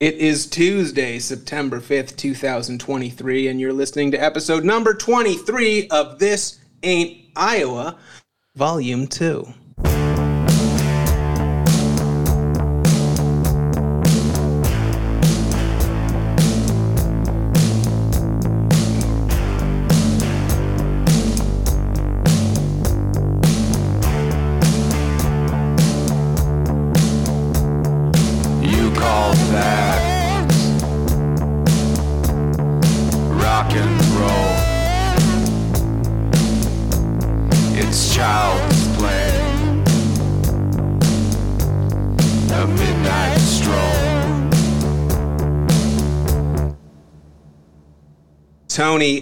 It is Tuesday, September 5th, 2023, and you're listening to episode number 23 of This Ain't Iowa, Volume 2.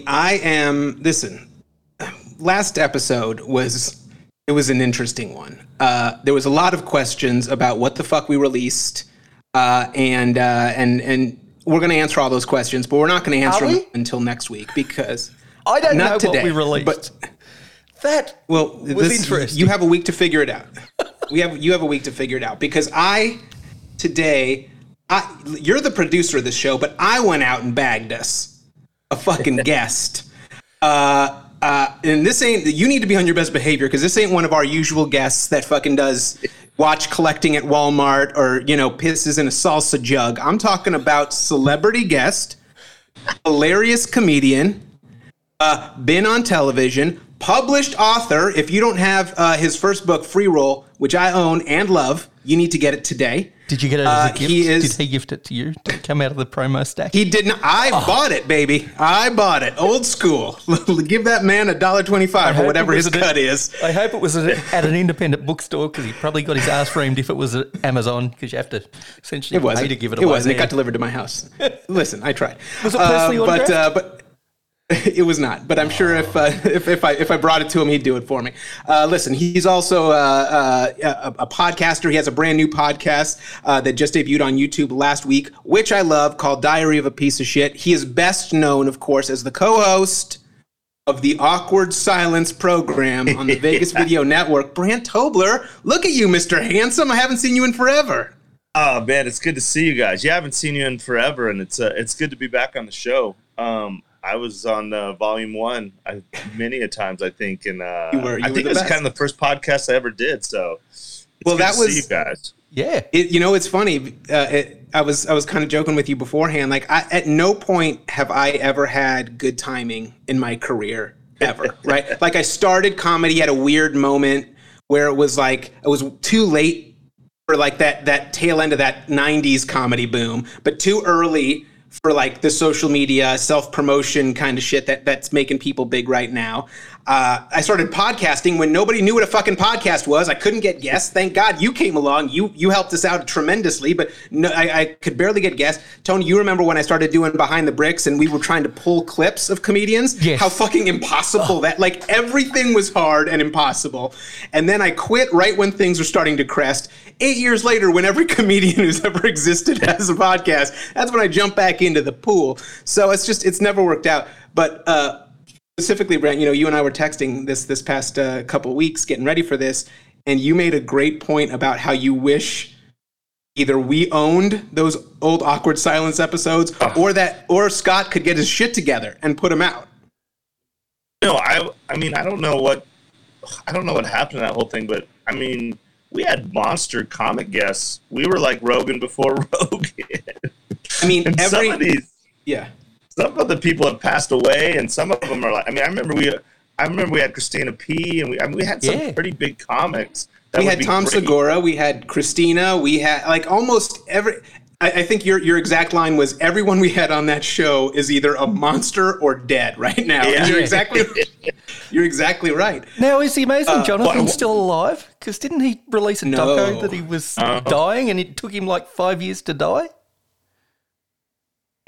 I am. Listen, last episode was. It was an interesting one. Uh, there was a lot of questions about what the fuck we released, uh, and uh, and and we're going to answer all those questions, but we're not going to answer them until next week because I don't know today. what we released. But that well, was this, interesting. you have a week to figure it out. we have you have a week to figure it out because I today I you're the producer of this show, but I went out and bagged us a fucking guest. Uh, uh, and this ain't you need to be on your best behavior because this ain't one of our usual guests that fucking does watch collecting at Walmart or you know pisses in a salsa jug. I'm talking about celebrity guest, hilarious comedian, uh, been on television, published author. If you don't have uh, his first book, Free Roll, which I own and love, you need to get it today. Did you get it as Uh, a gift? he is- Did he gift it to you to come out of the promo stack? He did not. I bought it, baby. I bought it. Old school. Give that man a dollar twenty-five or whatever his was a- cut is. I hope it was at at an independent bookstore because he probably got his ass framed if it was at Amazon because you have to essentially It wasn't. pay to give it it away. wasn't. It got delivered to my house. Listen, I tried. Was it personally uh, but, autographed? uh, but it was not. But I'm sure if, uh, if if I if I brought it to him, he'd do it for me. Uh, listen, he's also uh, uh, a, a podcaster. He has a brand new podcast uh, that just debuted on YouTube last week, which I love, called Diary of a Piece of Shit. He is best known, of course, as the co-host of the Awkward Silence program on the Vegas Video Network. Brandt Tobler, look at you, Mr. Handsome. I haven't seen you in forever. Oh man, it's good to see you guys. Yeah, I haven't seen you in forever, and it's uh, it's good to be back on the show. Um, I was on uh, volume one I, many a times, I think, and uh, You were- you I think it was best. kind of the first podcast I ever did. So, Well, that was- you guys. Yeah. It, you know, it's funny. Uh, it, I was I was kind of joking with you beforehand. Like, I, at no point have I ever had good timing in my career ever. right? Like, I started comedy at a weird moment where it was like it was too late for like that that tail end of that '90s comedy boom, but too early for like the social media self promotion kind of shit that that's making people big right now. Uh, I started podcasting when nobody knew what a fucking podcast was. I couldn't get guests. Thank God you came along. You you helped us out tremendously, but no, I, I could barely get guests. Tony, you remember when I started doing behind the bricks and we were trying to pull clips of comedians? Yes. How fucking impossible that like everything was hard and impossible. And then I quit right when things were starting to crest. Eight years later, when every comedian who's ever existed has a podcast, that's when I jump back into the pool. So it's just it's never worked out. But uh specifically, Brent, you know, you and I were texting this this past uh, couple weeks, getting ready for this, and you made a great point about how you wish either we owned those old awkward silence episodes, or that or Scott could get his shit together and put them out. No, I I mean I don't know what I don't know what happened to that whole thing, but I mean we had monster comic guests. We were like Rogan before Rogan. I mean, and every some of these yeah. Some of the people have passed away, and some of them are like. I mean, I remember we, I remember we had Christina P, and we, I mean, we had some Yeah. pretty big comics. that we had Tom great. Segura, we had Christina, we had like almost every. I, I think your your exact line was everyone we had on that show is either a monster or dead right now. Yeah. You're exactly you're exactly right. Now, is the amazing Johnathan what- still alive? Because didn't he release a No. doco that he was Uh-huh. dying and it took him like five years to die?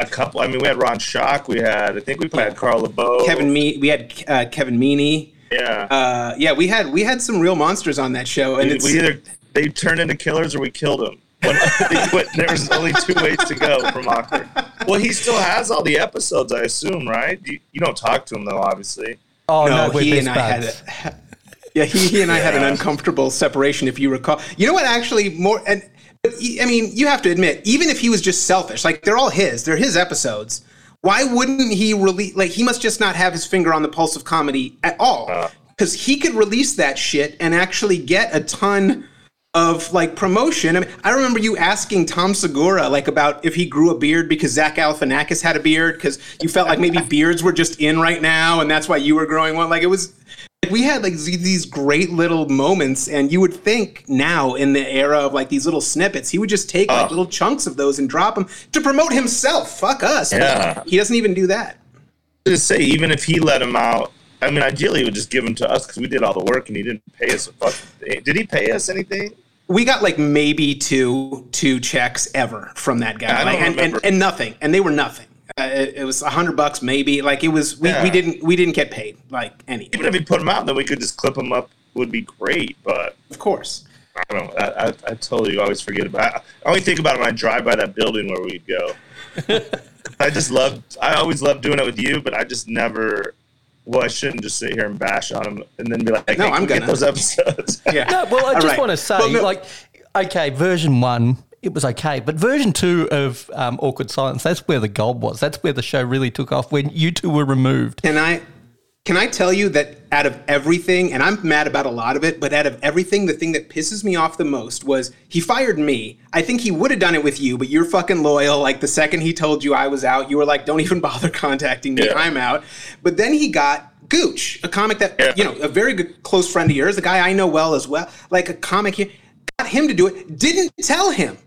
A couple. I mean, we had Ron Shock. We had. I think we had Carl LaBove. Kevin Me, we had uh, Kevin Meaney. Yeah. Uh, yeah, we had we had some real monsters on that show, and we, it's we either they turned into killers or we killed them. One- they quit. there was only two ways to go from Awkward. Well, he still has all the episodes, I assume, right? You, you don't talk to him though, obviously. Oh, no, no, he best and I had a, yeah, he, he and I had an uncomfortable separation, if you recall. You know what? Actually, more and I mean, you have to admit, even if he was just selfish, like they're all his, they're his episodes. Why wouldn't he release? Like he must just not have his finger on the pulse of comedy at all, uh. because he could release that shit and actually get a ton of like promotion. I mean, I remember you asking Tom Segura like about if he grew a beard because Zach Galifianakis had a beard because you felt like maybe beards were just in right now and that's why you were growing one. Like it was we had like these great little moments and you would think now in the era of like these little snippets he would just take like ah. little chunks of those and drop them to promote himself. Fuck us. Yeah. he doesn't even do that. Just say even if he let him out, I mean, ideally he would just give him to us because we did all the work and he didn't pay us a fuck. Did he pay us anything? we got like maybe two two checks ever from that guy. Yeah, I don't Like, and, and, and nothing. And they were nothing uh, it, it was a hundred bucks maybe like it was we, Yeah. we didn't we didn't get paid like any. Even if we put them out, then we could just clip them up. Would be great, but of course I don't know. I, I, I totally always forget about. I only think about it when I drive by that building where we'd go. I just love. I always love doing it with you, but I just never. Well, I shouldn't just sit here and bash on them and then be like, No, I'm can we get gonna. those episodes. yeah No, well, I just right. want to say, Well, no- like, okay, version one, it was okay, but version two of um, Awkward Silence, that's where the gold was. That's where the show really took off when you two were removed. Can I can I tell you that out of everything, and I'm mad about a lot of it, but out of everything, the thing that pisses me off the most was he fired me. I think he would have done it with you, but you're fucking loyal. Like the second he told you I was out, you were like, "Don't even bother contacting me. Yeah. I'm out." But then he got Gooch, a comic that Yeah. you know, a very good close friend of yours, a guy I know well as well, like a comic here, got him to do it. Didn't tell him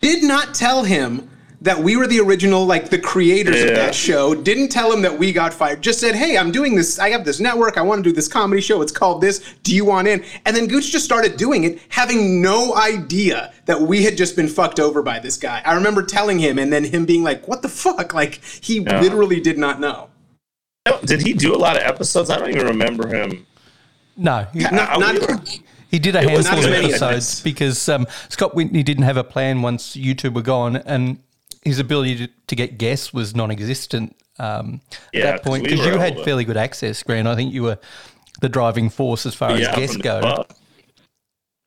did not tell him that we were the original, like the creators of that show. Didn't tell him that we got fired. Just said, "Hey, I'm doing this. I have this network. I want to do this comedy show. It's called this. Do you want in?" And then Gooch just started doing it, having no idea that we had just been fucked over by this guy. I remember telling him, and then him being like, "What the fuck?" Like he Yeah. literally did not know. Did he do a lot of episodes? I don't even remember him. No, he, Not, I- not- we- he did a handful of episodes because um, Scott Whitney didn't have a plan once you two were gone, and his ability to, to get guests was non existent um, Yeah, at that point because were you had older. fairly good access, Grant. I think you were the driving force as far as guests go.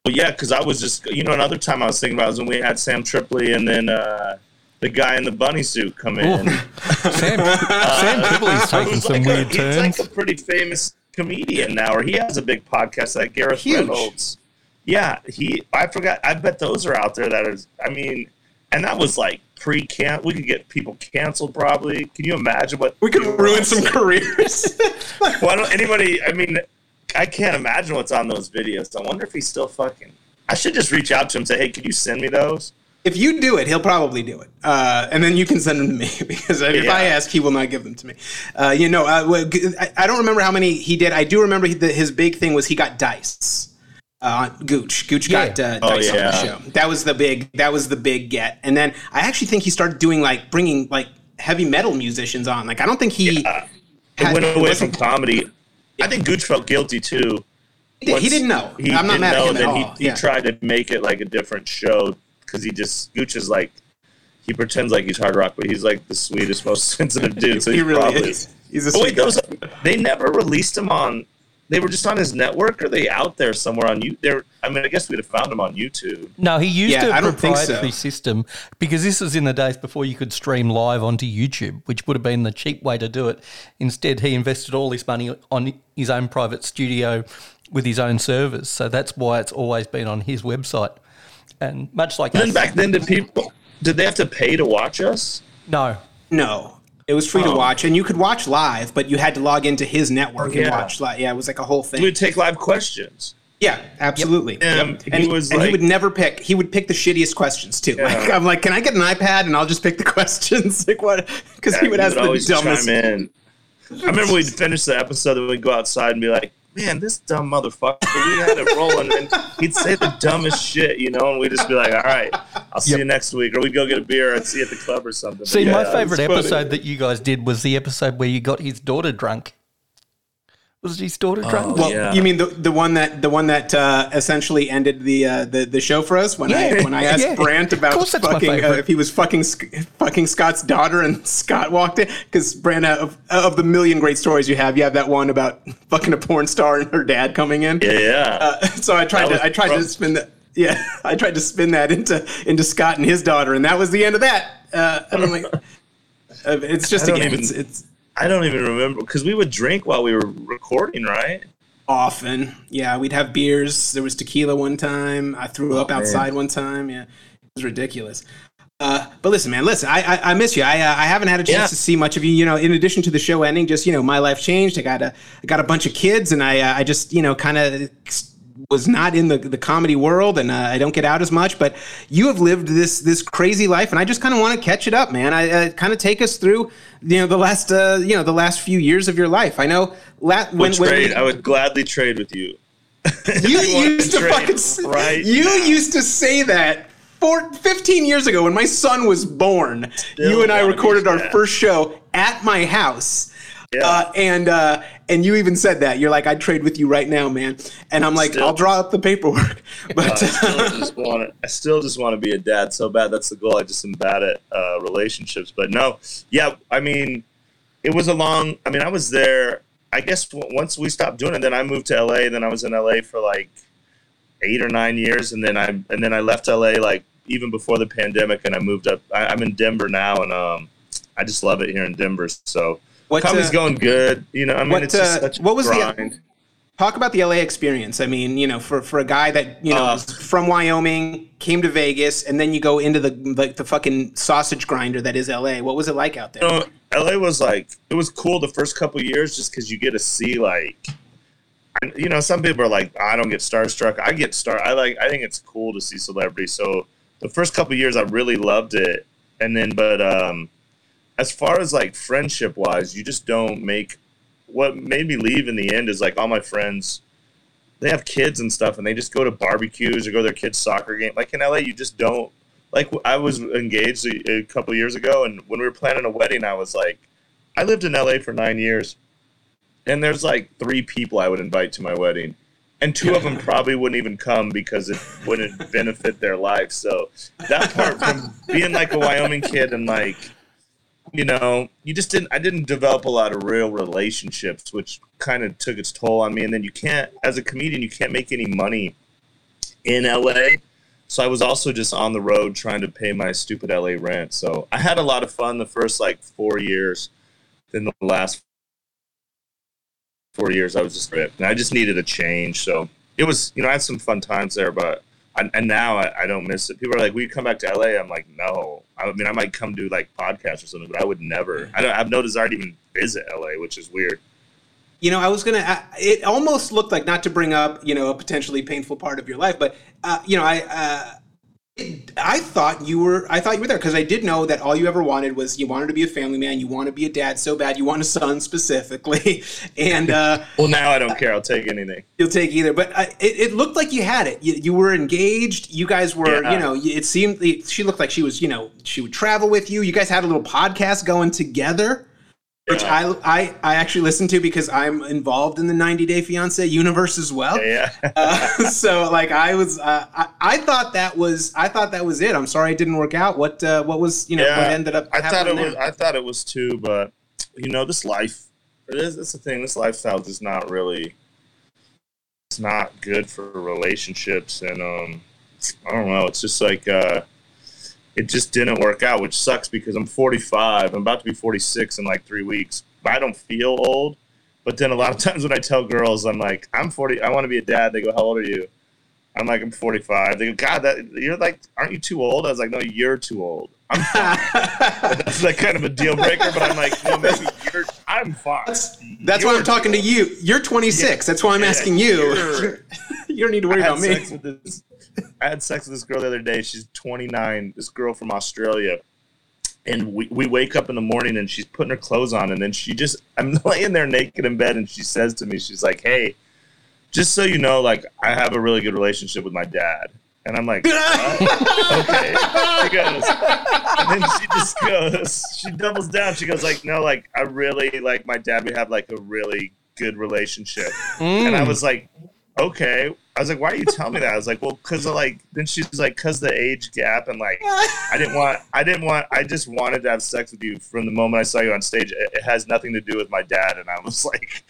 Well, yeah, because I was just, you know, another time I was thinking about was when we had Sam Tripoli and then uh, the guy in the bunny suit come in. Sam, Sam Tripoli's taking some like weird a, He's like a pretty famous comedian now, or he has a big podcast like Gareth Huge. Reynolds. Yeah, he. I forgot. I bet those are out there. That is. I mean, and that was like pre-can. We could get people canceled probably. Can you imagine what we could ruin some careers. Why don't anybody? I mean, I can't imagine what's on those videos. I wonder if he's still fucking. I should just reach out to him and say, "Hey, can you send me those?" If you do it, he'll probably do it, uh, and then you can send them to me because if Yeah. I ask, he will not give them to me. Uh, you know, uh, I, I don't remember how many he did. I do remember he, that his big thing was he got dice. Uh, Gooch, Gooch got uh, Oh, dice on the show. That was the big. That was the big get. And then I actually think he started doing like bringing like heavy metal musicians on. Like I don't think he. Went away from comedy. I think Gooch felt guilty too. He, did, didn't know. He I'm not mad at him at all. He, he yeah. tried to make it like a different show because he just Gooch is like he pretends like he's hard rock, but he's like the sweetest, most sensitive dude. So he he's really probably. is. He's a But wait, sweet those they never released him on. They were just on his network, or they out there somewhere on you? There, I mean, I guess we'd have found him on YouTube. No, he used Yeah, a I don't think so. proprietary system because this was in the days before you could stream live onto YouTube, which would have been the cheap way to do it. Instead, he invested all his money on his own private studio with his own servers. So that's why it's always been on his website. And much like Then us- back then, did people did they have to pay to watch us? no, No, it was free to Oh. watch, and you could watch live, but you had to log into his network and yeah. watch live. Yeah, it was like a whole thing. We would take live questions. Yeah, absolutely. Um, And, he was and he like- would never pick. He would pick the shittiest questions too. Like I'm like, can I get an iPad and I'll just pick the questions? like what? Because he would ask the always dumbest. chime in. I remember we'd finish the episode and we'd go outside and be like, "Man, this dumb motherfucker." We had it rolling, and he'd say the dumbest shit, you know, and we'd just be like, "All right, I'll see Yep. you next week," or we'd go get a beer and see you at the club or something. See, my yeah, favourite funny. episode that you guys did was the episode where you got his daughter drunk. Was his daughter drunk? Well, Yeah. you mean the the one that the one that uh, essentially ended the uh, the the show for us when I when I asked Yeah. Brandt about course that's my fucking uh, if he was fucking fucking Scott's daughter and Scott walked in because Brandt uh, of of the million great stories you have you have that one about fucking a porn star and her dad coming in. yeah, yeah. Uh, so I tried That to I tried to spin that. yeah, I tried to spin that into into Scott and his daughter, and that was the end of that. Uh, and I'm like, uh, it's just I don't even- it's, it's I don't even remember because we would drink while we were recording, right? often. Yeah, we'd have beers. There was tequila one time. I threw up Oh, man. outside one time. Yeah, it was ridiculous. Uh, but listen, man, listen. I I, I miss you. I uh, I haven't had a chance Yeah. to see much of you. You know, in addition to the show ending, just you know, my life changed. I got a I got a bunch of kids, and I uh, I just you know kind of was not in the, the comedy world and uh, I don't get out as much but you have lived this this crazy life and I just kind of want to catch it up man I uh, kind of take us through you know the last uh, you know the last few years of your life I know la- when, Would when trade. we- I would gladly trade with you. you used to trade fucking right you now. used to say that for 15 years ago when my son was born Still you and i recorded our first show at my house Yeah. uh, and uh, and you even said that you're like I'd trade with you right now, man. And I'm like Still. I'll draw up the paperwork, but I still just want to. I still just want to be a dad so bad. That's the goal. I just am bad at uh, relationships. But no, yeah. I mean, it was a long. I mean, I was there. I guess w- once we stopped doing it, then I moved to LA. Then I was in LA for like eight or nine years, and then I and then I left LA like even before the pandemic, and I moved up. I, I'm in Denver now, and um, I just love it here in Denver. So what uh, going good. You know, I mean, what, it's just uh, such what was the- grind. talk about the LA experience. I mean, you know, for for a guy that you know Uh, from Wyoming came to Vegas and then you go into the like the fucking sausage grinder that is LA. What was it like out there? you know, LA was like it was cool the first couple years just because you get to see like, you know, some people are like, I don't get starstruck. I get star. I like. I think it's cool to see celebrities. So the first couple years, I really loved it, and then but um, as far as like friendship wise, you just don't make. What made me leave in the end is like all my friends. They have kids and stuff, and they just go to barbecues or go to their kids' soccer game. Like in LA, you just don't like I was engaged a, a couple years ago, and when we were planning a wedding, I was like, I lived in LA for nine years, and there's like three people I would invite to my wedding, and two of them probably wouldn't even come because it wouldn't benefit their life. So that part from being like a Wyoming kid and like, you know, you just didn't. I didn't develop a lot of real relationships, which kind of took its toll on me. And then you can't, as a comedian, you can't make any money in LA. So I was also just on the road trying to pay my stupid LA rent. So I had a lot of fun the first like four years. Then the last four years, I was just ripped, and I just needed a change. So it was, you know, I had some fun times there, but I, and now I, I don't miss it. People are like, "We come back to LA." I'm like, no. I mean, I might come do like podcasts or something, but I would never. I don't I have no desire to even visit LA, which is weird. You know, I was gonna. It almost looked like not to bring up, you know, a potentially painful part of your life, but uh, you know, I. Uh, it, I thought you were. I thought you were there because I did know that all you ever wanted was you wanted to be a family man. You want to be a dad so bad. You want a son specifically, and uh, Well, now I don't care. I'll take anything. you'll take either. But uh, it, it looked like you had it. You, you were engaged. You guys were, Yeah. you know, it seemed she looked like she was, you know, she would travel with you. You guys had a little podcast going together, which I, I, I actually listened to because I'm involved in the 90 Day Fiance universe as well. Yeah. Uh, so like I was, uh, I, I thought that was, I thought that was it. I'm sorry it didn't work out. What, uh, what was, you know, what ended up? I thought it happening was. I thought it was too, but you know, this life. It is. It's the thing. This lifestyle is not really. It's not good for relationships, and um, I don't know. It's just like uh, it just didn't work out, which sucks because I'm 45. I'm about to be 46 in like three weeks. But I don't feel old. But then a lot of times when I tell girls, I'm like, I'm 40. I want to be a dad. They go, How old are you? I'm like, I'm 45. They go, God, that you're like, aren't you too old? I was like, No, you're too old. I'm fine. That's like kind of a deal breaker, but I'm like, no, maybe you're. I'm fine. That's why I'm talking to you. You're 26. That's why I'm Yeah, asking you. you're- don't need to worry about me. this. I had sex with this girl the other day. She's 29. This girl from Australia, and we, we wake up in the morning and she's putting her clothes on, and then she just I'm laying there naked in bed, and she says to me, she's like, "Hey, just so you know, like I have a really good relationship with my dad." And I'm like, "What?" Oh, okay. She goes, and then she just goes, she doubles down. She goes like, no, like I really like my dad. We have like a really good relationship. And I mm. was like, okay. I was like, why are you telling me that? I was like, well, because of like. Then she's like, because the age gap and like, I didn't want, I didn't want, I just wanted to have sex with you from the moment I saw you on stage. It, it has nothing to do with my dad, and I was like,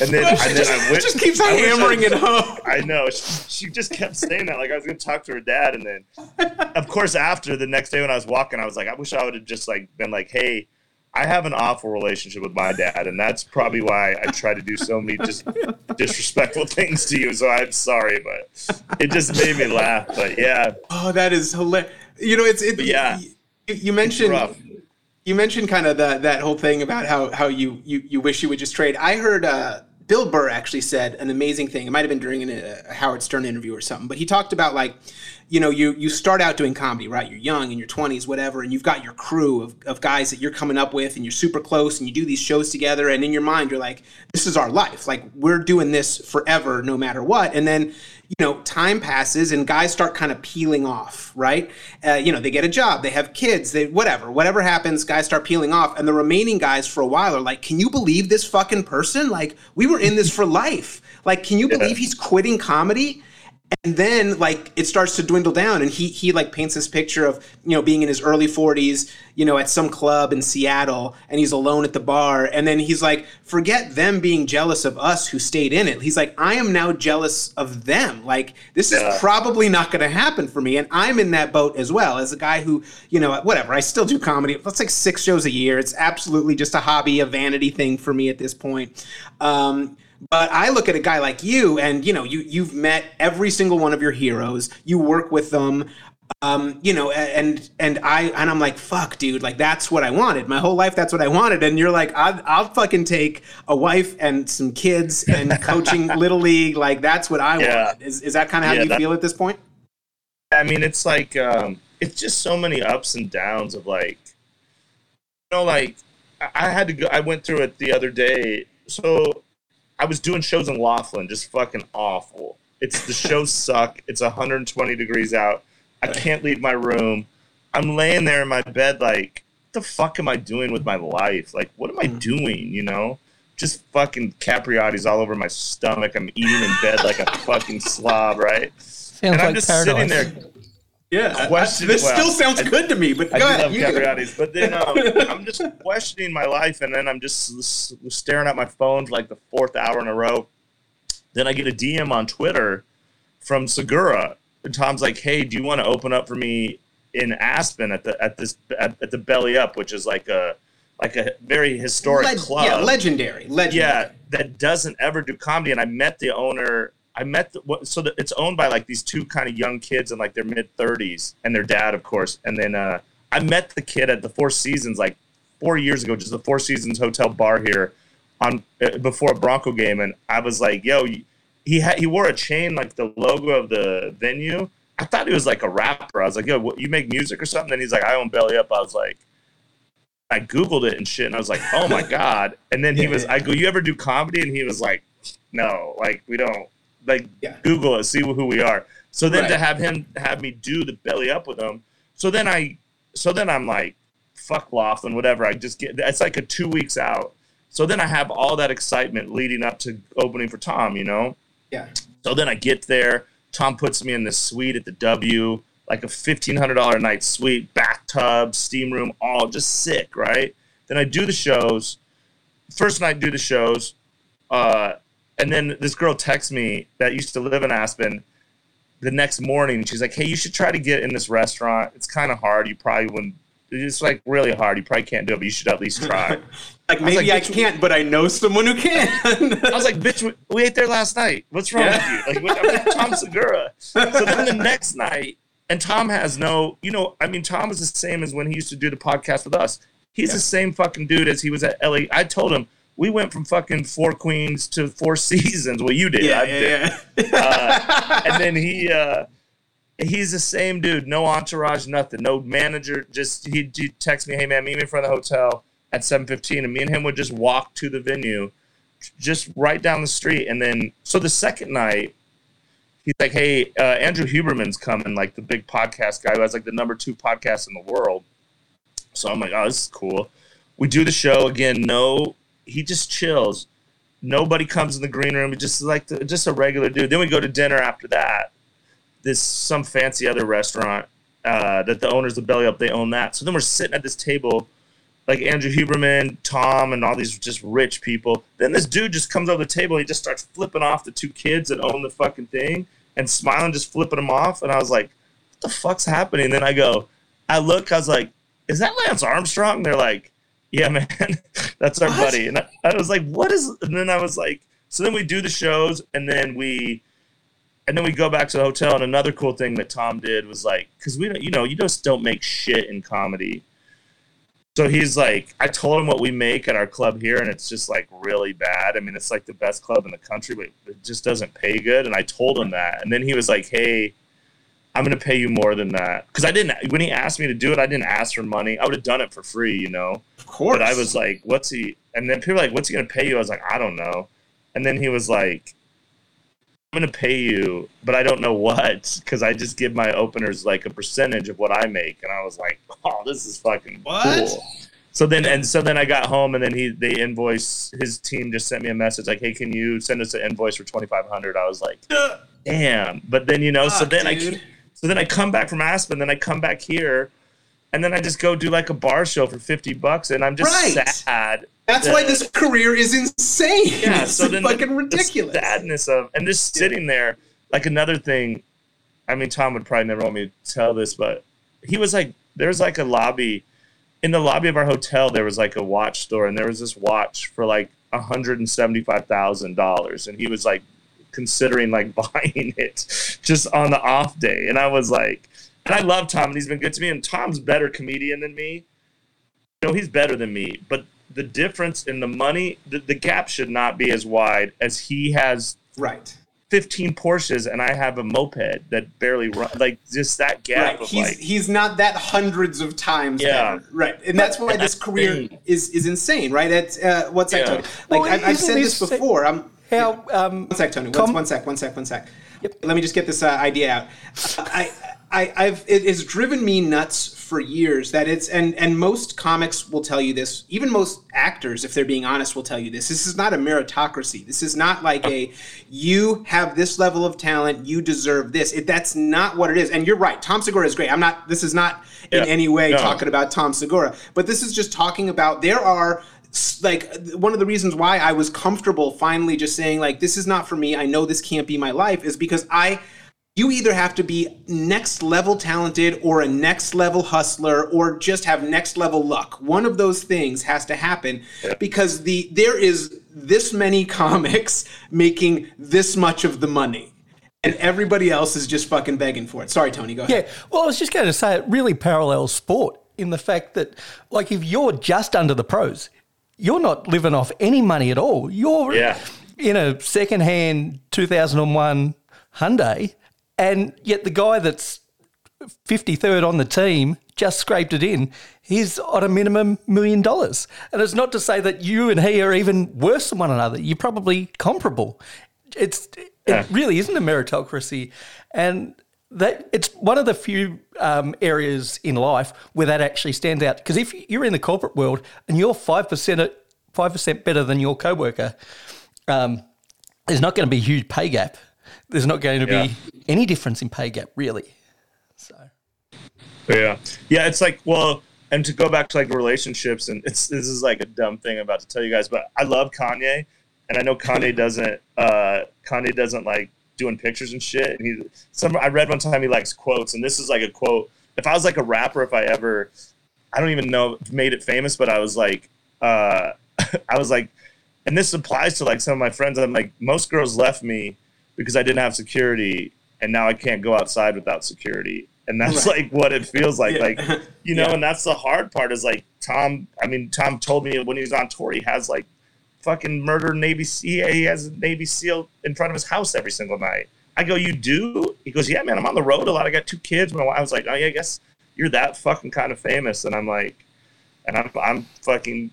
and then, and then I went, just keeps I wish I- hammering it home. I know. She, she just kept saying that. Like I was gonna talk to her dad, and then, of course, after the next day when I was walking, I was like, I wish I would have just like been like, hey. I have an awful relationship with my dad, and that's probably why I try to do so many just disrespectful things to you. So I'm sorry, but it just made me laugh. But yeah, Oh, that is hilarious. You know, it's it. Yeah. you, you mentioned you mentioned kind of that that whole thing about how how you you you wish you would just trade. I heard uh, Bill Burr actually said an amazing thing. It might have been during a, a uh, Howard Stern interview or something, but he talked about like, you know, you you start out doing comedy, right? You're young in your 20s, whatever, and you've got your crew of, of guys that you're coming up with, and you're super close, and you do these shows together, and in your mind, you're like, this is our life. Like we're doing this forever, no matter what. And then you know, time passes and guys start kind of peeling off, right? Uh, you know, they get a job, they have kids, they whatever, whatever happens, guys start peeling off, and the remaining guys for a while are like, "Can you believe this fucking person? Like, we were in this for life. Like, can you believe he's quitting comedy?" And then like it starts to dwindle down and he he like paints this picture of you know being in his early 40s you know at some club in Seattle and he's alone at the bar and then he's like forget them being jealous of us who stayed in it. He's like I am now jealous of them. Like this is Yeah. probably not going to happen for me and I'm in that boat as well as a guy who you know whatever I still do comedy. That's like six shows a year. It's absolutely just a hobby a vanity thing for me at this point. Um but I look at a guy like you, and you know, you you've met every single one of your heroes. You work with them, um, you know, and and I and I'm like, fuck, dude, like that's what I wanted. My whole life, that's what I wanted. And you're like, I'll, I'll fucking take a wife and some kids and coaching little league. Like that's what I Yeah. wanted. Is is that kind of how Yeah, you that- feel at this point? I mean, it's like um, it's just so many ups and downs of like, you know, like I had to go. I went through it the other day. So I was doing shows in Laughlin, just fucking awful. It's the shows suck. It's 120 degrees out. I can't leave my room. I'm laying there in my bed, like, what the fuck am I doing with my life? Like, what am I mm. doing? You know, just fucking Capriotti's all over my stomach. I'm eating in bed like a fucking slob, right? Sounds and I'm like just paradise. sitting there Yeah, Question- this well, still sounds I- good to me. But I go do ahead. love Capriotti's, but then um, I'm just questioning my life, and then I'm just staring at my phone for like the fourth hour in a row. Then I get a DM on Twitter from Segura, and Tom's like, "Hey, do you want to open up for me in Aspen at the at this at, at the Belly Up, which is like a like a very historic Leg- club, yeah, legendary, legendary. yeah, that doesn't ever do comedy. And I met the owner. I met the, what, so that it's owned by like these two kind of young kids in like their mid thirties, and their dad, of course. And then uh, I met the kid at the Four Seasons like four years ago, just the Four Seasons Hotel bar here on uh, before a Bronco game, and I was like, "Yo," he had he wore a chain like the logo of the venue. I thought he was like a rapper. I was like, "Yo, what, you make music or something?" And he's like, "I own Belly Up." I was like. I googled it and shit, and I was like, "Oh my god!" And then he was, I go, "You ever do comedy?" And he was like, "No, like we don't. Like Yeah. Google it, see who we are." So then to have him have me do the belly up with him, so then I, so then I'm like, "Fuck Laughlin, whatever." I just get. It's like a two weeks out. So then I have all that excitement leading up to opening for Tom, you know. yeah. So then I get there. Tom puts me in this suite at the W, like a fifteen hundred dollar night suite, bathtub, steam room, all just sick, right? Then I do the shows. First night, do the shows, uh, and then this girl texts me that used to live in Aspen. The next morning, she's like, "Hey, you should try to get in this restaurant. It's kind of hard. You probably wouldn't. It's like really hard. You probably can't do it, but you should at least try." Like maybe like, I can't, but I know someone who can. I was like, bitch, we, we ate there last night. What's wrong Yeah. with you? Like, I'm like Tom Segura. So then the next night, and Tom has no, you know, I mean, Tom is the same as when he used to do the podcast with us. He's the same fucking dude as he was at LA. I told him we went from fucking Four Queens to Four Seasons. Well, you did. yeah, I yeah, did. yeah. Uh, and then he, uh, he's the same dude. No entourage, nothing. No manager. Just he'd, he'd text me, "Hey man, meet me in front of the hotel at 7:15," and me and him would just walk to the venue, just right down the street. And then, so the second night, he's like, "Hey, uh, Andrew Huberman's coming, like the big podcast guy who has like the number two podcast in the world." So I'm like, "Oh, this is cool." We do the show again. No, he just chills. Nobody comes in the green room. It's just like the, just a regular dude. Then we go to dinner after that. This some fancy other restaurant uh, that the owners of Belly Up they own that. So then we're sitting at this table, like Andrew Huberman, Tom, and all these just rich people. Then this dude just comes over the table. And he just starts flipping off the two kids that own the fucking thing and smiling, just flipping them off. And I was like, "What the fuck's happening?" And then I go, I look, I was like, "Is that Lance Armstrong?" They're like, "Yeah, man, that's our What? buddy." And I, I was like, "What is?" And then I was like, "So then we do the shows, and then we." And then we go back to the hotel, and another cool thing that Tom did was like, because we, don't, you know, you just don't make shit in comedy. So he's like, I told him what we make at our club here, and it's just like really bad. I mean, it's like the best club in the country, but it just doesn't pay good. And I told him that, and then he was like, Hey, I'm gonna pay you more than that because I didn't. When he asked me to do it, I didn't ask for money. I would have done it for free, you know. Of course. But I was like, "What's he?" And then people were like, "What's he gonna pay you?" I was like, "I don't know." And then he was like, "I'm gonna pay you, but I don't know what because I just give my openers like a percentage of what I make." And I was like, "Oh, this is fucking What? cool." So then, and so then I got home, and then he they invoice his team just sent me a message like, "Hey, can you send us an invoice for twenty five hundred? I was like, "Damn!" But then you know, so Fuck, then I dude. So then I come back from Aspen, then I come back here, and then I just go do like a bar show for fifty bucks, and I'm just Right. sad. That's that- why this career is insane. Yeah, it's so then fucking the ridiculous. sadness of and just sitting there. Like another thing, I mean, Tom would probably never want me to tell this, but he was like, there's like a lobby in the lobby of our hotel. There was like a watch store, and there was this watch for like hundred and seventy five thousand dollars, and he was like considering like buying it just on the off day, and I was like, and I love Tom, and he's been good to me, and Tom's better comedian than me. You know, he's better than me, but the difference in the money, the, the gap should not be as wide as he has right. 15 Porsches and I have a moped that barely run. Like just that gap Right. of He's like, he's not that hundreds of times. Yeah. better. Right. And that's why this That's career insane. is is insane. Right. It's uh, what's that? Yeah. Tony? Like Well, I've, I've said this this- before. I'm. How um, One sec, Tony. One, Com- one sec. One sec. One sec. Let me just get this uh, idea out. I, I, I've it has driven me nuts for years that it's and and most comics will tell you this. Even most actors, if they're being honest, will tell you this. This is not a meritocracy. This is not like a you have this level of talent, you deserve this. It, that's not what it is. And you're right. Tom Segura is great. I'm not. This is not in any way No. talking about Tom Segura, but this is just talking about there are s- like one of the reasons why I was comfortable finally just saying like this is not for me. I know this can't be my life is because I you either have to be next level talented or a next level hustler or just have next level luck. One of those things has to happen because the there is this many comics making this much of the money. And everybody else is just fucking begging for it. Sorry, Tony, go ahead. Yeah, well, I was just going to say it really parallels sport in the fact that, like, if you're just under the pros, you're not living off any money at all. You're Yeah. in a second-hand 2001 Hyundai, and yet the guy that's 53rd on the team just scraped it in. He's on a minimum million dollars, and it's not to say that you and he are even worse than one another. You're probably comparable. It's Yeah. it really isn't a meritocracy, and that it's one of the few um, areas in life where that actually stands out. Because if you're in the corporate world and you're five percent five percent better than your coworker, um, there's not going to be a huge pay gap. There's not going to be any difference in pay gap, really. So Yeah, yeah. It's like well, and to go back to like relationships, and it's this is like a dumb thing I'm about to tell you guys, but I love Kanye, and I know Kanye doesn't. uh Kanye doesn't like doing pictures and shit. And he, some I read one time he likes quotes, and this is like a quote. If I was like a rapper, if I ever, I don't even know made it famous, but I was like, uh I was like, and this applies to like some of my friends. I'm like, most girls left me because I didn't have security, and now I can't go outside without security. And that's Right. like what it feels like. Yeah. Like, you know, Yeah. and that's the hard part is like Tom. I mean, Tom told me when he was on tour, he has like fucking murder Navy SEAL. He has a Navy SEAL in front of his house every single night. I go, you do? He goes, yeah, man. I'm on the road a lot. I got two kids. My wife- I was like, oh yeah, I guess you're that fucking kind of famous. And I'm like, and I'm I'm fucking.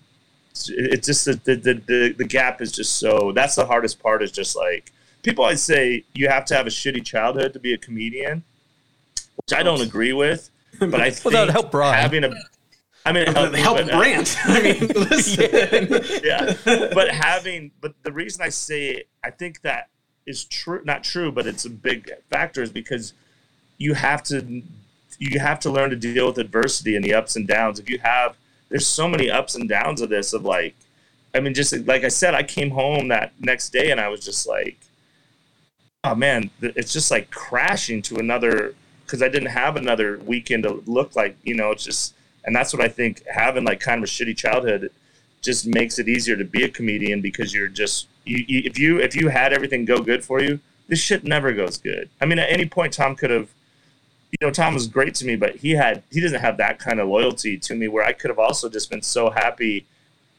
It's just the the, the the gap is just so. That's the hardest part. Is just like people always say you have to have a shitty childhood to be a comedian, which I don't agree with. But I think Brian. having a I mean, help, help but, uh, brand. I mean, listen. yeah. But having, but the reason I say it, I think that is true, not true, but it's a big factor is because you have to, you have to learn to deal with adversity and the ups and downs. If you have, there's so many ups and downs of this, of like, I mean, just like I said, I came home that next day and I was just like, oh man, it's just like crashing to another, because I didn't have another weekend to look like, you know, it's just, and that's what I think having like kind of a shitty childhood just makes it easier to be a comedian because you're just you, you, if you if you had everything go good for you, this shit never goes good. I mean, at any point, Tom could have, you know, Tom was great to me, but he had he doesn't have that kind of loyalty to me where I could have also just been so happy,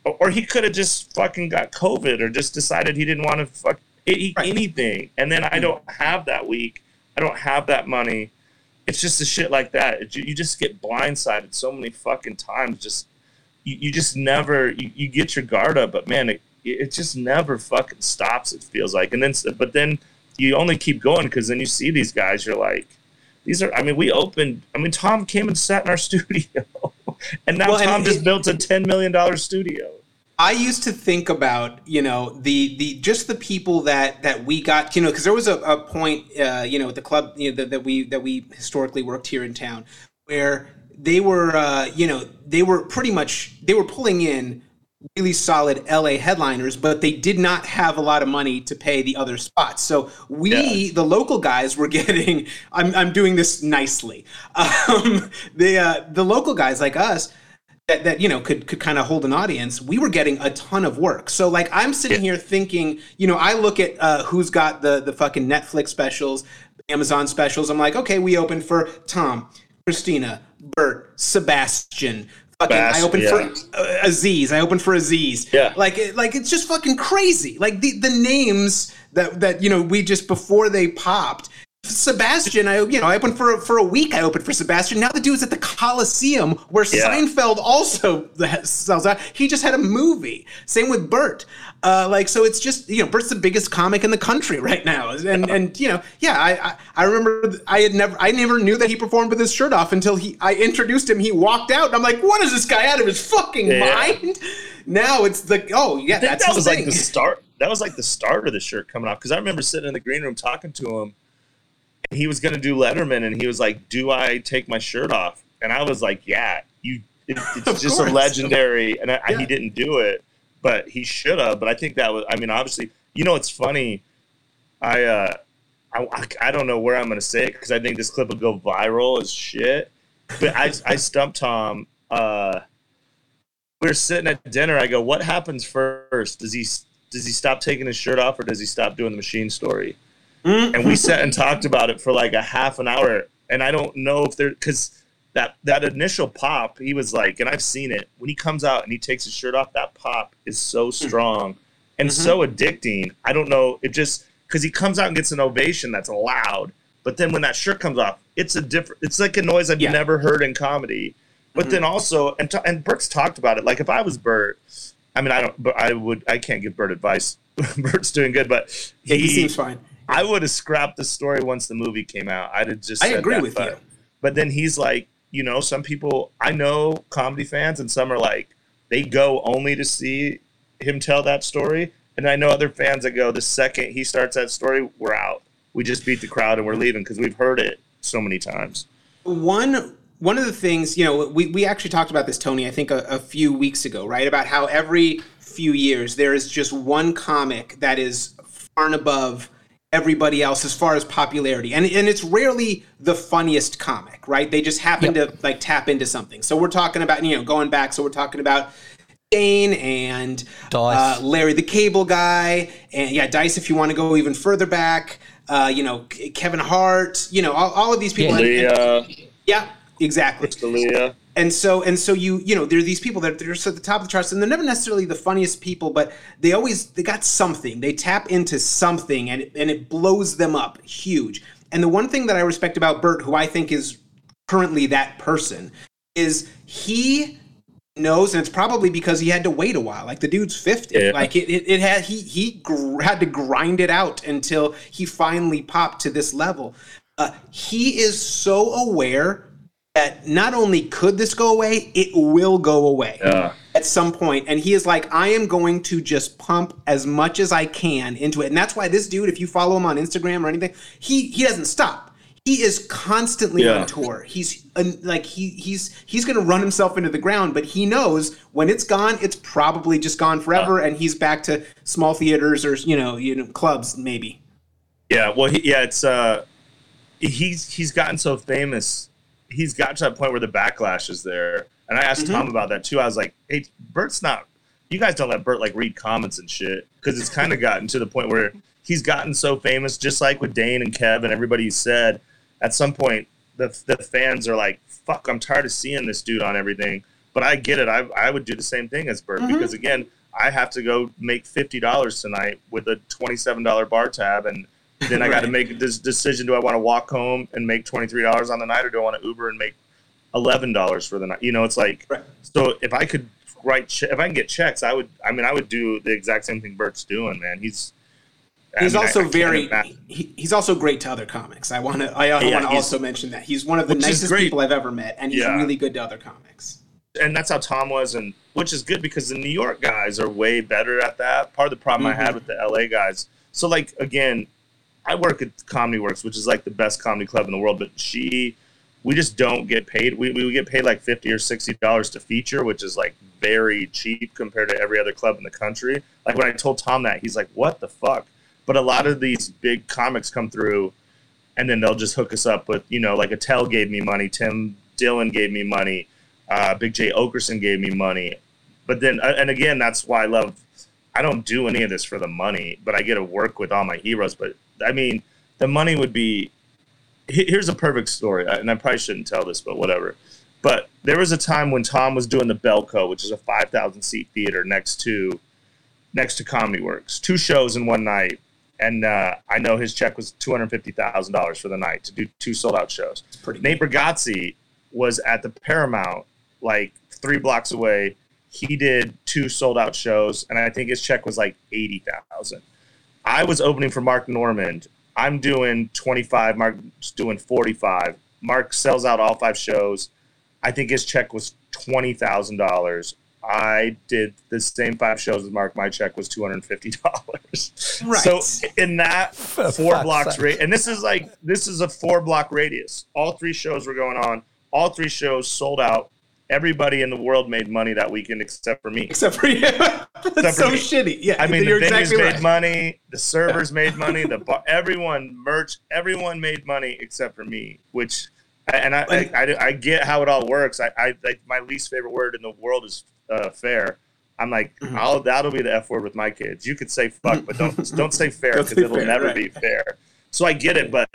or, or he could have just fucking got COVID or just decided he didn't want to fuck eat Right. anything, and then I hmm. don't have that week, I don't have that money. It's just a shit like that. It, you just get blindsided so many fucking times. Just you, you just never you, you get your guard up, but man, it, it just never fucking stops. It feels like, and then but then you only keep going because then you see these guys. You're like, these are. I mean, we opened. I mean, Tom came and sat in our studio, and now Well, and Tom just it- built a ten million dollar studio. I used to think about you know the the just the people that that we got you know because there was a, a point uh, you know at the club you know that, that we that we historically worked here in town where they were uh, you know they were pretty much they were pulling in really solid LA headliners but they did not have a lot of money to pay the other spots so we Yeah. the local guys were getting I'm, I'm doing this nicely um, the uh, the local guys like us that, that you know could could kind of hold an audience we were getting a ton of work so like i'm sitting here thinking you know i look at uh, who's got the the fucking netflix specials amazon specials i'm like okay we opened for tom christina bert sebastian fucking i Sebast- opened yeah. for uh, aziz i opened for aziz Yeah. like it, like it's just fucking crazy like the the names that that you know we just before they popped Sebastian, I you know I opened for for a week. I opened for Sebastian. Now the dude's at the Coliseum, where Yeah. Seinfeld also sells out. He just had a movie. Same with Bert. Uh, like so, it's just you know Bert's the biggest comic in the country right now, and and you know yeah I, I I remember I had never I never knew that he performed with his shirt off until he I introduced him. He walked out, and I'm like, what is this guy out of his fucking Yeah. mind? Now it's the oh yeah that's that was like the start. That was like the start of the shirt coming off because I remember sitting in the green room talking to him. He was going to do Letterman, and he was like, "Do I take my shirt off?" And I was like, "Yeah, you." It, it's just a legendary, and I, Yeah. he didn't do it, but he should have. But I think that was. I mean, obviously, you know, it's funny. I uh, I, I don't know where I'm going to say it because I think this clip will go viral as shit. But I I stumped Tom. Uh, we were sitting at dinner. I go, "What happens first? Does he does he stop taking his shirt off, or does he stop doing the machine story?" Mm-hmm. And we sat and talked about it for like a half an hour. And I don't know if there because that that initial pop, he was like, and I've seen it when he comes out and he takes his shirt off. That pop is so hmm. strong and mm-hmm. so addicting. I don't know. It just because he comes out and gets an ovation that's loud, but then when that shirt comes off, it's a different. It's like a noise I've Yeah. never heard in comedy. But mm-hmm. then also, and t- and Bert's talked about it. Like if I was Bert, I mean, I don't, but I would, I can't give Bert advice. Bert's doing good, but yeah, he seems fine. I would have scrapped the story once the movie came out. I'd have just. I agree with but, you. But then he's like, you know, some people I know comedy fans, and some are like, they go only to see him tell that story, and I know other fans that go the second he starts that story, we're out. We just beat the crowd and we're leaving because we've heard it so many times. one one of the things you know we, we actually talked about this tony i think a, a few weeks ago right about how every few years there is just one comic that is far and above everybody else as far as popularity and, and it's rarely the funniest comic right they just happen to like tap into something so we're talking about you know going back so we're talking about Dane and Dice. uh, Larry the Cable Guy, and yeah, Dice. If you want to go even further back, uh, you know Kevin Hart, you know all, all of these people. Yeah. and- and- yeah, exactly. Leah. And so and so you you know there are these people that they're just at the top of the charts and they're never necessarily the funniest people, but they always they got something. They tap into something and it, and it blows them up huge. And the one thing that I respect about Bert, who I think is currently that person, is he knows, and it's probably because he had to wait a while. Like the dude's fifty. Yeah. Like it, it, it had he he gr- had to grind it out until he finally popped to this level. Uh, he is so aware that not only could this go away, it will go away Yeah. at some point. And he is like, I am going to just pump as much as I can into it. And that's why this dude, if you follow him on Instagram or anything, he he doesn't stop. He is constantly Yeah. on tour. He's like he he's he's going to run himself into the ground, but he knows when it's gone, it's probably just gone forever, and he's back to small theaters or you know you know clubs maybe. Yeah, well, he, yeah, it's uh, he's he's gotten so famous. He's gotten to that point where the backlash is there. And I asked Mm-hmm. Tom about that too. I was like, "Hey, Bert's not. You guys don't let Bert like read comments and shit because it's kind of gotten to the point where he's gotten so famous, just like with Dane and Kev and everybody he said. At some point, the the fans are like, "Fuck, I'm tired of seeing this dude on everything." But I get it. I I would do the same thing as Bert because again, I have to go make fifty dollars tonight with a twenty seven dollar bar tab and then I got to make this decision: do I want to walk home and make twenty three dollars on the night, or do I want to Uber and make eleven dollars for the night? You know, it's like Right. so. If I could write, che- if I can get checks, I would. I mean, I would do the exact same thing Bert's doing. Man, he's I He's mean, also I can't very he, he's also great to other comics. I want to I, I Yeah, want to also mention that he's one of the nicest people I've ever met, and he's Yeah. really good to other comics. and that's how Tom was, and which is good because the New York guys are way better at that. Part of the problem I had mm-hmm. with the LA guys. So like again, I work at Comedy Works, which is like the best comedy club in the world, but she, we just don't get paid. We, we get paid like fifty or sixty dollars to feature, which is like very cheap compared to every other club in the country. Like when I told Tom that, he's like, "What the fuck?" But a lot of these big comics come through, and then they'll just hook us up with, you know, like Attell gave me money, Tim Dillon gave me money, uh, Big Jay Oakerson gave me money. But then, uh, and again, that's why I love. I don't do any of this for the money, but I get to work with all my heroes. But I mean, the money would be. Here's a perfect story, and I probably shouldn't tell this, but whatever. But there was a time when Tom was doing the Bellco, which is a 5,000 seat theater next to next to Comedy Works, two shows in one night, and uh, I know his check was two hundred fifty thousand dollars for the night to do two sold out shows. pretty Nate Bargatze was at the Paramount, like three blocks away. He did two sold out shows, and I think his check was like eighty thousand. I was opening for Mark Normand. I'm doing twenty five. Mark's doing forty five. Mark sells out all five shows. I think his check was twenty thousand dollars. I did the same five shows with Mark. My check was two hundred and fifty dollars. Right. So in that For four blocks rate, and this is like this is a four block radius. All three shows were going on. All three shows sold out. Everybody in the world made money that weekend except for me. Except for you, that's for so me. shitty. Yeah, I mean, the venues exactly made right. money, the servers made money, the bar, everyone merch, everyone made money except for me. Which, and I, I, I, I get how it all works. I, I like my least favorite word in the world is uh, fair. I'm like, Mm-hmm. I'll, that'll be the f word with my kids. You could say fuck, but don't don't say fair because it'll fair, never right. be fair. So I get it, but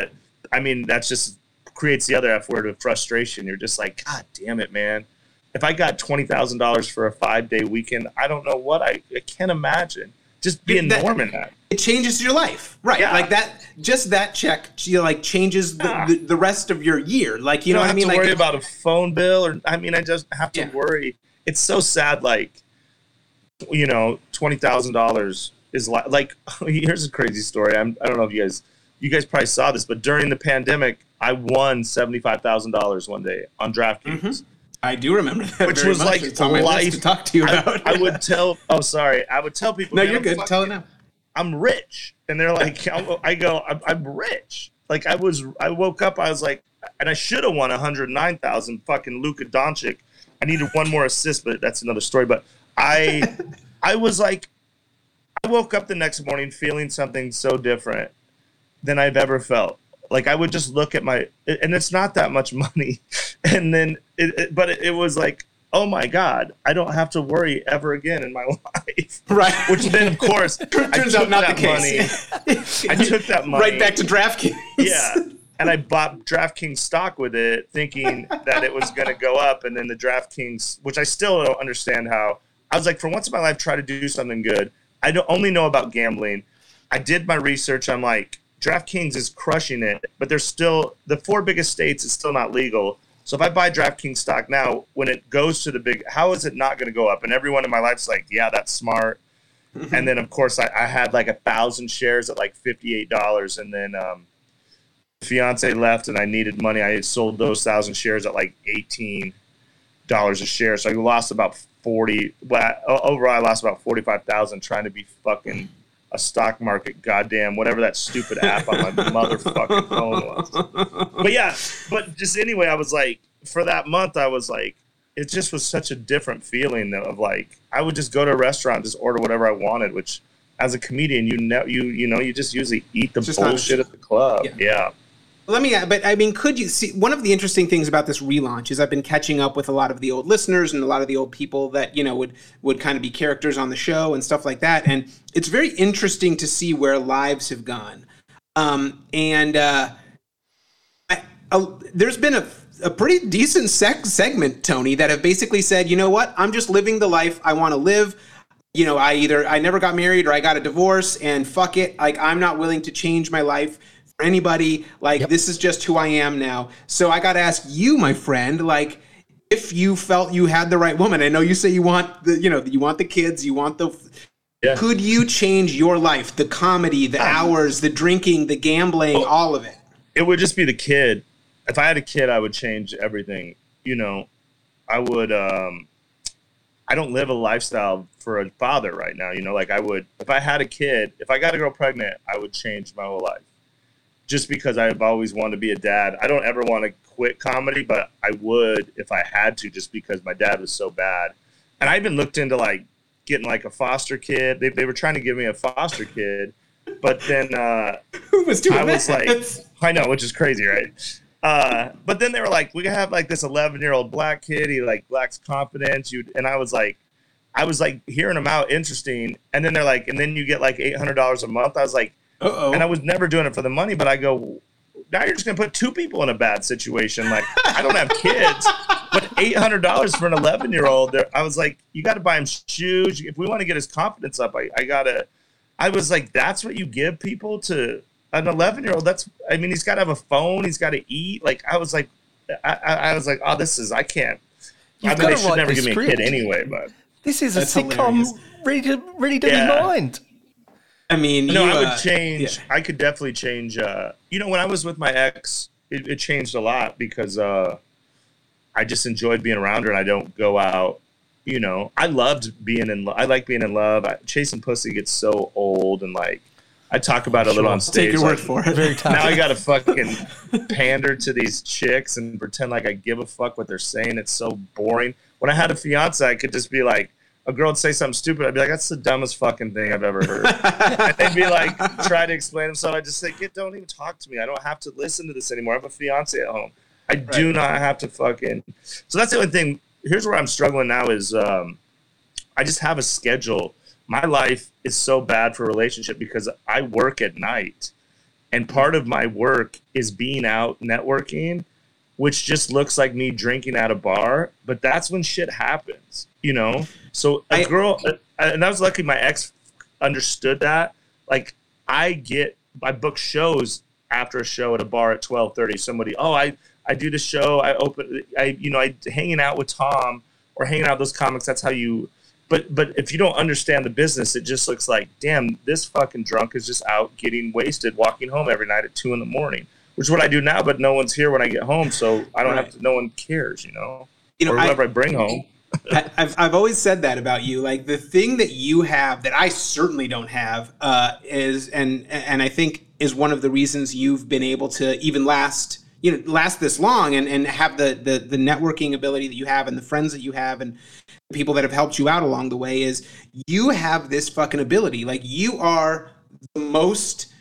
I mean, that's just creates the other f word of frustration. You're just like, God damn it, man. If I got twenty thousand dollars for a five day weekend, I don't know what I, I can't imagine. Just being That- Normand that. It changes your life, right? Yeah. Like that. Just that check, you know, like changes the, Yeah. the, the rest of your year. Like you, You know don't what I have mean? to Like worry about a phone bill, or I mean, I just have to Yeah. worry. It's so sad. Like, you know, twenty thousand dollars is like. Like, here's a crazy story. I'm, I don't know if you guys, you guys probably saw this, but during the pandemic, I won seventy five thousand dollars one day on DraftKings. Mm-hmm. I do remember that, Which was much. like it's on my list life- to talk to you I, about. I would tell. Oh, sorry. I would tell people. no, you're I'm good. fucking- Tell it now. I'm rich. And they're like, I go, I'm, I'm rich. Like I was, I woke up, I was like, and I should have won 109,000 fucking Luka Doncic. I needed one more assist, but that's another story. But I, I was like, I woke up the next morning feeling something so different than I've ever felt. Like I would just look at my, and it's not that much money. And then, it, it, but it, it was like, oh my God, I don't have to worry ever again in my life. Right. Which then, of course, Turns out not the case. money. I took that money. right back to DraftKings. Yeah. And I bought DraftKings stock with it, thinking that it was going to go up. And then the DraftKings, which I still don't understand how, I was like, for once in my life, try to do something good. I don't only know about gambling. I did my research. I'm like, DraftKings is crushing it, but there's still the four biggest states is still not legal. So if I buy DraftKings stock now, when it goes to the big, how is it not going to go up? And everyone in my life's like, yeah, that's smart. And then of course I, I had like a thousand shares at like fifty eight dollars, and then um, fiance left and I needed money. I had sold those thousand shares at like eighteen dollars a share, so I lost about forty. Well, overall, I lost about forty five thousand trying to be fucking a stock market goddamn whatever that stupid app on my motherfucking phone was. But yeah, but just anyway, I was like, for that month, I was like, it just was such a different feeling of like I would just go to a restaurant, just order whatever I wanted, which as a comedian, you know, you you know, you just usually eat the Just bullshit at the club. Yeah. yeah. Let me, but I mean, could you see one of the interesting things about this relaunch is I've been catching up with a lot of the old listeners and a lot of the old people that you know would would kind of be characters on the show and stuff like that, and it's very interesting to see where lives have gone. Um, and uh, I, uh, there's been a, a pretty decent sec- segment, Tony, that have basically said, you know what, I'm just living the life I want to live. You know, I either I never got married or I got a divorce, and fuck it, like I'm not willing to change my life anybody. Like this is just who I am now. So I got to ask you, my friend, like if you felt you had the right woman. I know you say you want the, you know, you want the kids, you want the. Yeah. Could you change your life? The comedy, the hours, the drinking, the gambling, all of it. it would just be the kid. If I had a kid, I would change everything. You know, I would. um I don't live a lifestyle for a father right now. You know, like I would if I had a kid. If I got a girl pregnant, I would change my whole life. Just because I've always wanted to be a dad. I don't ever want to quit comedy, but I would if I had to, just because my dad was so bad. And I even looked into like getting like a foster kid. They, they were trying to give me a foster kid, but then uh, Who was doing I was that? like, I know, which is crazy, right? Uh, but then they were like, we have like this 11 year old black kid. He like lacks confidence. You and I was like, I was like hearing him out, interesting. And then they're like, and then you get like $800 a month. I was like, Uh-oh. and I was never doing it for the money, but I go, now you're just gonna put two people in a bad situation. Like I don't have kids, but eight hundred dollars for an eleven year old. I was like, you got to buy him shoes. If we want to get his confidence up, I, I gotta. I was like, that's what you give people to an eleven year old. That's I mean, he's got to have a phone. He's got to eat. Like I was like, I, I, I was like, oh, this is I can't. You've I mean, gotta they should never this give me a kid anyway, but. This is a sitcom hilarious. ready to ready to Yeah. be mined. I mean, No, you, I would uh, change. yeah. I could definitely change. Uh, you know, when I was with my ex, it, it changed a lot because uh, I just enjoyed being around her, and I don't go out. You know, I loved being in. Lo- I like being in love. I, chasing pussy gets so old, and like I talk about it a little on stage. Take your word like, for it. Very now I got to fucking pander to these chicks and pretend like I give a fuck what they're saying. It's so boring. When I had a fiance, I could just be like, a girl would say something stupid. I'd be like, that's the dumbest fucking thing I've ever heard. and they'd be like, try to explain themselves. I'd just say, get, don't even talk to me. I don't have to listen to this anymore. I have a fiance at home. I do not have to fucking. So that's the only thing. Here's where I'm struggling now is um, I just have a schedule. My life is so bad for relationship because I work at night. And part of my work is being out networking, which just looks like me drinking at a bar. But that's when shit happens, you know? So a I- girl, and I was lucky my ex understood that. Like, I get, I book shows after a show at a bar at 1230. Somebody, oh, I, I do the show. I open, I, you know, I hanging out with Tom or hanging out with those comics. That's how you, but but if you don't understand the business, it just looks like, damn, this fucking drunk is just out getting wasted, walking home every night at two in the morning, which is what I do now. But no one's here when I get home, so I don't Right. have to. No one cares, you know, You know, or I- whatever I, bring home. I, I've, I've always said that about you. Like the thing that you have that I certainly don't have uh, is, and and I think is one of the reasons you've been able to even last, you know, last this long and, and have the, the the networking ability that you have and the friends that you have and the people that have helped you out along the way is you have this fucking ability. Like you are the most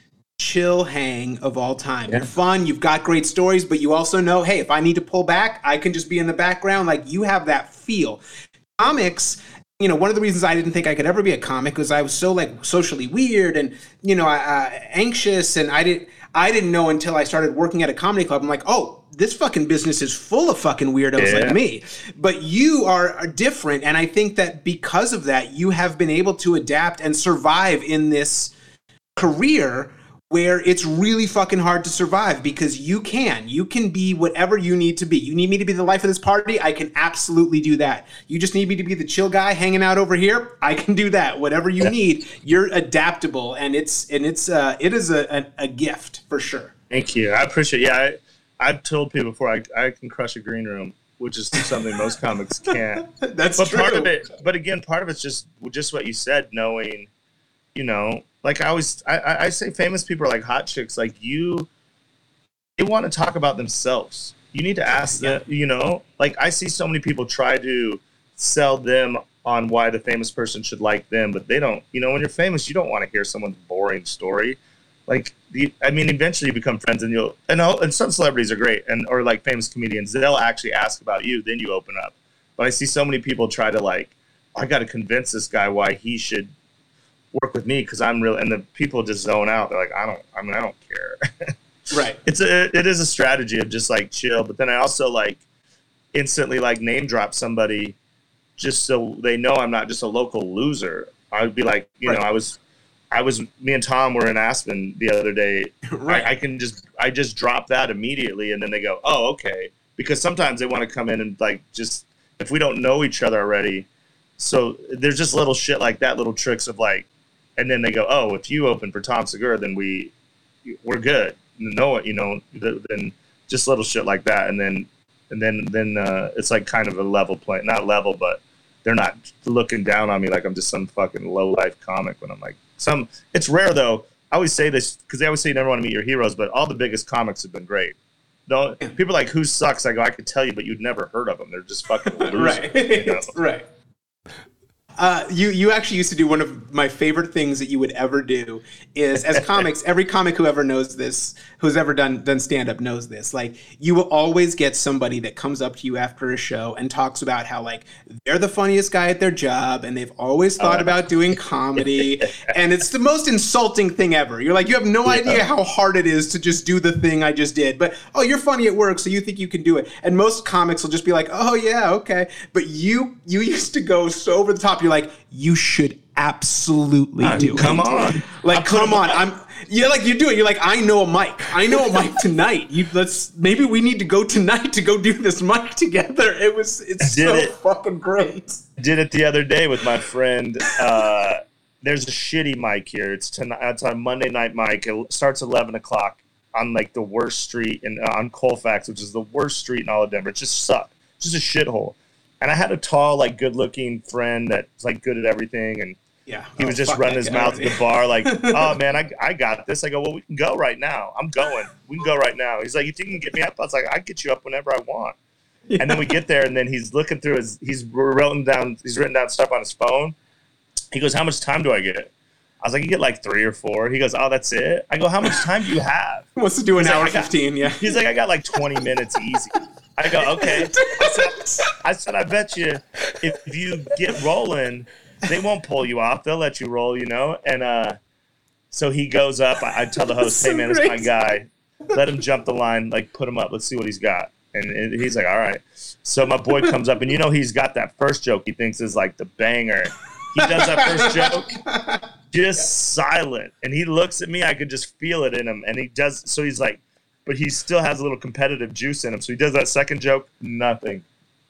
chill hang of all time. You're fun, you've got great stories, but you also know, hey, if I need to pull back, I can just be in the background. Like you have that feel. Comics, you know, one of the reasons I didn't think I could ever be a comic was I was so like socially weird and you know, uh, anxious, and I didn't. I didn't know until I started working at a comedy club. I'm like, oh, this fucking business is full of fucking weirdos Yeah. like me. But you are different, and I think that because of that, you have been able to adapt and survive in this career where it's really fucking hard to survive because you can. You can be whatever you need to be. You need me to be the life of this party? I can absolutely do that. You just need me to be the chill guy hanging out over here? I can do that. Whatever you need, you're adaptable and it's and it's uh it is a a, a gift for sure. Thank you. I appreciate. Yeah, I, I've told people before I, I can crush a green room, which is something most comics can't. That's But true. part of it, but again, part of it's just just what you said, knowing, you know, like I always I, I say, famous people are like hot chicks. Like you, they want to talk about themselves. You need to ask them. You know, like I see so many people try to sell them on why the famous person should like them, but they don't. You know, when you're famous, you don't want to hear someone's boring story. Like the, I mean, eventually you become friends, and you'll and all, and some celebrities are great, and or like famous comedians, they'll actually ask about you, then you open up. But I see so many people try to like, I got to convince this guy why he should work with me because I'm real, and the people just zone out. They're like, I don't, I mean, I don't care. right. it's a, it is a strategy of just like chill, but then I also like instantly like name drop somebody just so they know I'm not just a local loser. I would be like, you Right. know, I was, I was, me and Tom were in Aspen the other day. Right. I, I can just, I just drop that immediately, and then they go, oh, okay, because sometimes they want to come in and like just if we don't know each other already. So there's just little shit like that, little tricks of like, and then they go, oh, if you open for Tom Segura, then we, we're good. No, you know, th- then just little shit like that, and then and then then uh, it's like kind of a level play, not level, but they're not looking down on me like I'm just some fucking low life comic. When I'm like some, it's rare though. I always say this because they always say you never want to meet your heroes, but all the biggest comics have been great. Though people are like who sucks, I go I could tell you, but you'd never heard of them. They're just fucking losers. right. you know? right. Uh, you you actually used to do one of my favorite things that you would ever do is as comics every comic who ever knows this who's ever done done stand up knows this. Like you will always get somebody that comes up to you after a show and talks about how like they're the funniest guy at their job and they've always thought about doing comedy and it's the most insulting thing ever. You're like you have no idea how hard it is to just do the thing I just did but oh you're funny at work so you think you can do it. And most comics will just be like oh yeah okay. But you you used to go so over the top you're like you should absolutely do come it on. like I put come on i'm yeah like you do it you're like i know a mic i know a mic tonight you let's maybe we need to go tonight to go do this mic together it was it's so it. fucking great did it the other day with my friend. Uh, there's a shitty mic here. It's tonight. It's on Monday night mic. It starts eleven o'clock on like the worst street in on Colfax, which is the worst street in all of Denver. It just sucked. Just a shithole. And I had a tall, like, good-looking friend that's like good at everything, and yeah he was Oh, just running his guy. mouth at the bar, like, "Oh man, I, I got this." I go, "Well, we can go right now. I'm going. We can go right now." He's like, "You think you can get me up?" I was like, "I get you up whenever I want." And then we get there, and then he's looking through his, he's written down, he's written down stuff on his phone. He goes, "How much time do I get?" I was like, "You get like three or four. He goes, "Oh, that's it." I go, "How much time do you have?" wants to do an He's like, hour got- 15 yeah He's like, "I got like 20 minutes easy." I go, "Okay." I said, I said, "I bet you if you get rolling, they won't pull you off. They'll let you roll, you know." And uh, so he goes up. I, I tell the host, "Hey man, it's my guy. Let him jump the line. Like, put him up. Let's see what he's got." And, and he's like, "All right." So my boy comes up, and you know he's got that first joke he thinks is like the banger. He does that first joke, just silent, and he looks at me. I could just feel it in him, and he does. So he's like, but he still has a little competitive juice in him. So he does that second joke, nothing.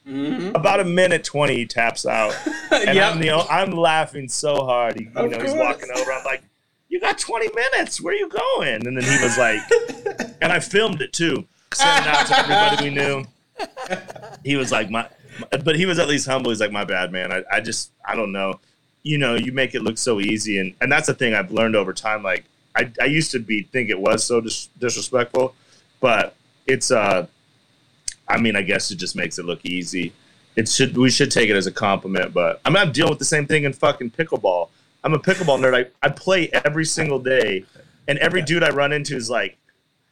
Mm-hmm. About a minute twenty, he taps out, and Yep. I'm the I'm laughing so hard. He, you Of know, he's walking over. I'm like, "You got twenty minutes. Where are you going?" And then he was like, and I filmed it too, sent it out to everybody we knew. He was like, "My," but he was at least humble. He's like, "My bad, man. I, I just I don't know. You know, you make it look so easy, and and that's the thing I've learned over time. Like, I I used to be think it was so dis- disrespectful, but it's uh." I mean, I guess it just makes it look easy. It should we should take it as a compliment, but I mean, I'm dealing with the same thing in fucking pickleball. I'm a pickleball nerd. I, I play every single day, and every dude I run into is like,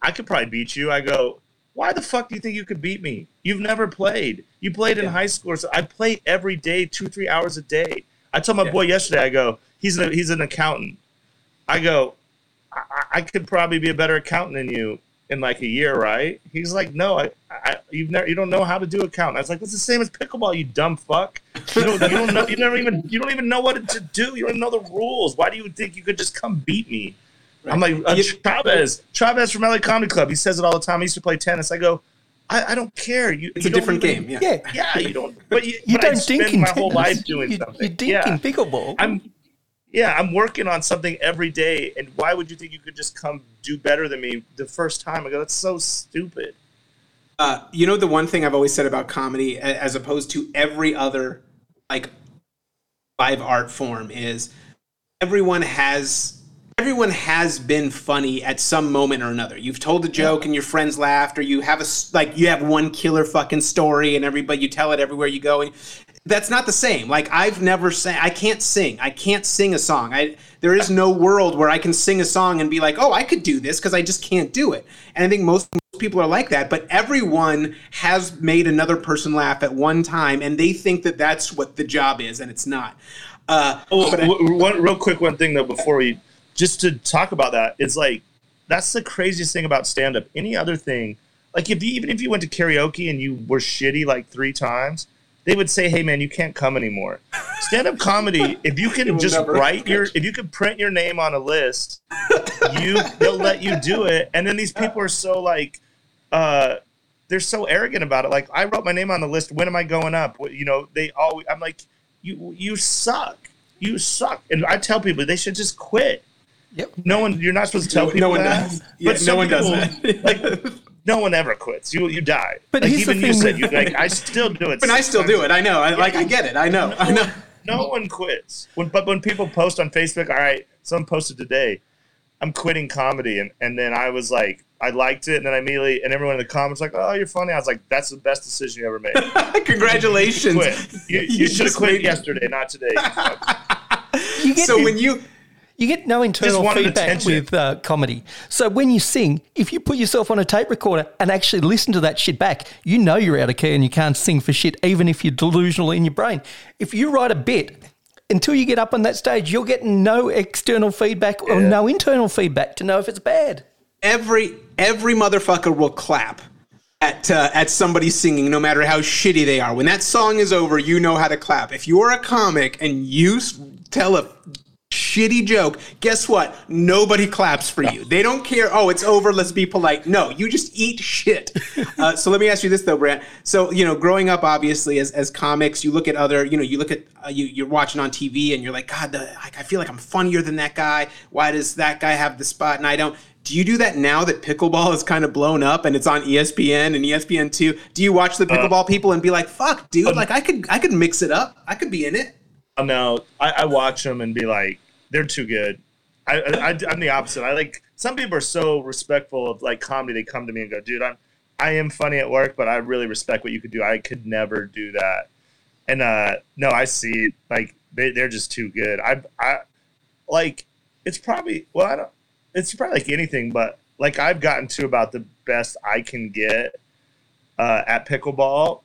I could probably beat you. I go, why the fuck do you think you could beat me? You've never played. You played in high school. So I play every day, two three hours a day. I told my Yeah. boy yesterday. I go, he's a, he's an accountant. I go, I, I- I could probably be a better accountant than you in like a year, right? He's like, no, I, I you've never, you don't know how to do a count. I was like, it's the same as pickleball, you dumb fuck. You don't, you don't know, you never even, you don't even know what to do. You don't know the rules. Why do you think you could just come beat me? I'm like, uh, You- Chavez, Chavez from LA Comedy Club. He says it all the time. He used to play tennis. I go, I, I don't care. You, it's you a different even- game yeah Yeah. Yeah, you don't. But you, You but don't dink spend in my whole tennis. life doing you, something. You dink yeah. in pickleball. I'm yeah, I'm working on something every day, and why would you think you could just come do better than me the first time? I go, that's so stupid. Uh, you know the one thing I've always said about comedy, as opposed to every other like live art form, is everyone has everyone has been funny at some moment or another. You've told a joke and your friends laughed, or you have a like you have one killer fucking story and everybody you tell it everywhere you go. And that's not the same. Like I've never sang. I can't sing. I can't sing a song. I there is no world where I can sing a song and be like, oh, I could do this because I just can't do it. And I think most most people are like that. But everyone has made another person laugh at one time, and they think that that's what the job is, and it's not. Uh, Oh, but I- w- one real quick one thing though before we just to talk about that, it's like that's the craziest thing about stand up. Any other thing, like if you even if you went to karaoke and you were shitty like three times, they would say, "Hey man, you can't come anymore." Stand up comedy, if you can just write your if you can print your name on a list, you they'll let you do it. And then these people are so like uh they're so arrogant about it. Like I wrote my name on the list. When am I going up? You know, they always. I'm like, you you suck. You suck. And I tell people they should just quit. Yep. No one. You're not supposed to tell No- people no one that. does. Yeah, no some one does people, that. like no one ever quits. You you die. But like even you said, you like I still do it. but I still do it. I know. I like. I get it. I know. I know. No one quits. When but when people post on Facebook, all right, someone posted today, I'm quitting comedy, and and then I was like, I liked it, and then I immediately and everyone in the comments like, oh, you're funny. I was like, that's the best decision you ever made. Congratulations. quit. You, you, You should have just quit yesterday, not today. You get, So when you you get no internal feedback with uh, comedy. So when you sing, if you put yourself on a tape recorder and actually listen to that shit back, you know you're out of key and you can't sing for shit, even if you're delusional in your brain. If you write a bit, until you get up on that stage, you're getting no external feedback or Yeah. no internal feedback to know if it's bad. every every motherfucker will clap at uh, at somebody singing, no matter how shitty they are. When that song is over, you know how to clap. If you are a comic and you tell a shitty joke, guess what? Nobody claps for you. They don't care. Oh, it's over. Let's be polite. No, you just eat shit. Uh, so let me ask you this though, Brandt. So you know, growing up, obviously, as as comics, you look at other, you know, you look at uh, you you're watching on TV and you're like, God, the, like, I feel like I'm funnier than that guy. Why does that guy have the spot and I don't? Do you do that now that pickleball is kind of blown up and it's on ESPN and ESPN two? Do you watch the pickleball people and be like, "Fuck, dude! Like I could, I could mix it up. I could be in it." No, I, I watch them and be like, they're too good. I, I, I'm the opposite. I like some people are so respectful of like comedy. They come to me and go, dude, I'm I am funny at work, but I really respect what you could do. I could never do that. And uh no, I see. Like they they're just too good. I I like it's probably well I don't it's probably like anything, but like I've gotten to about the best I can get uh, at pickleball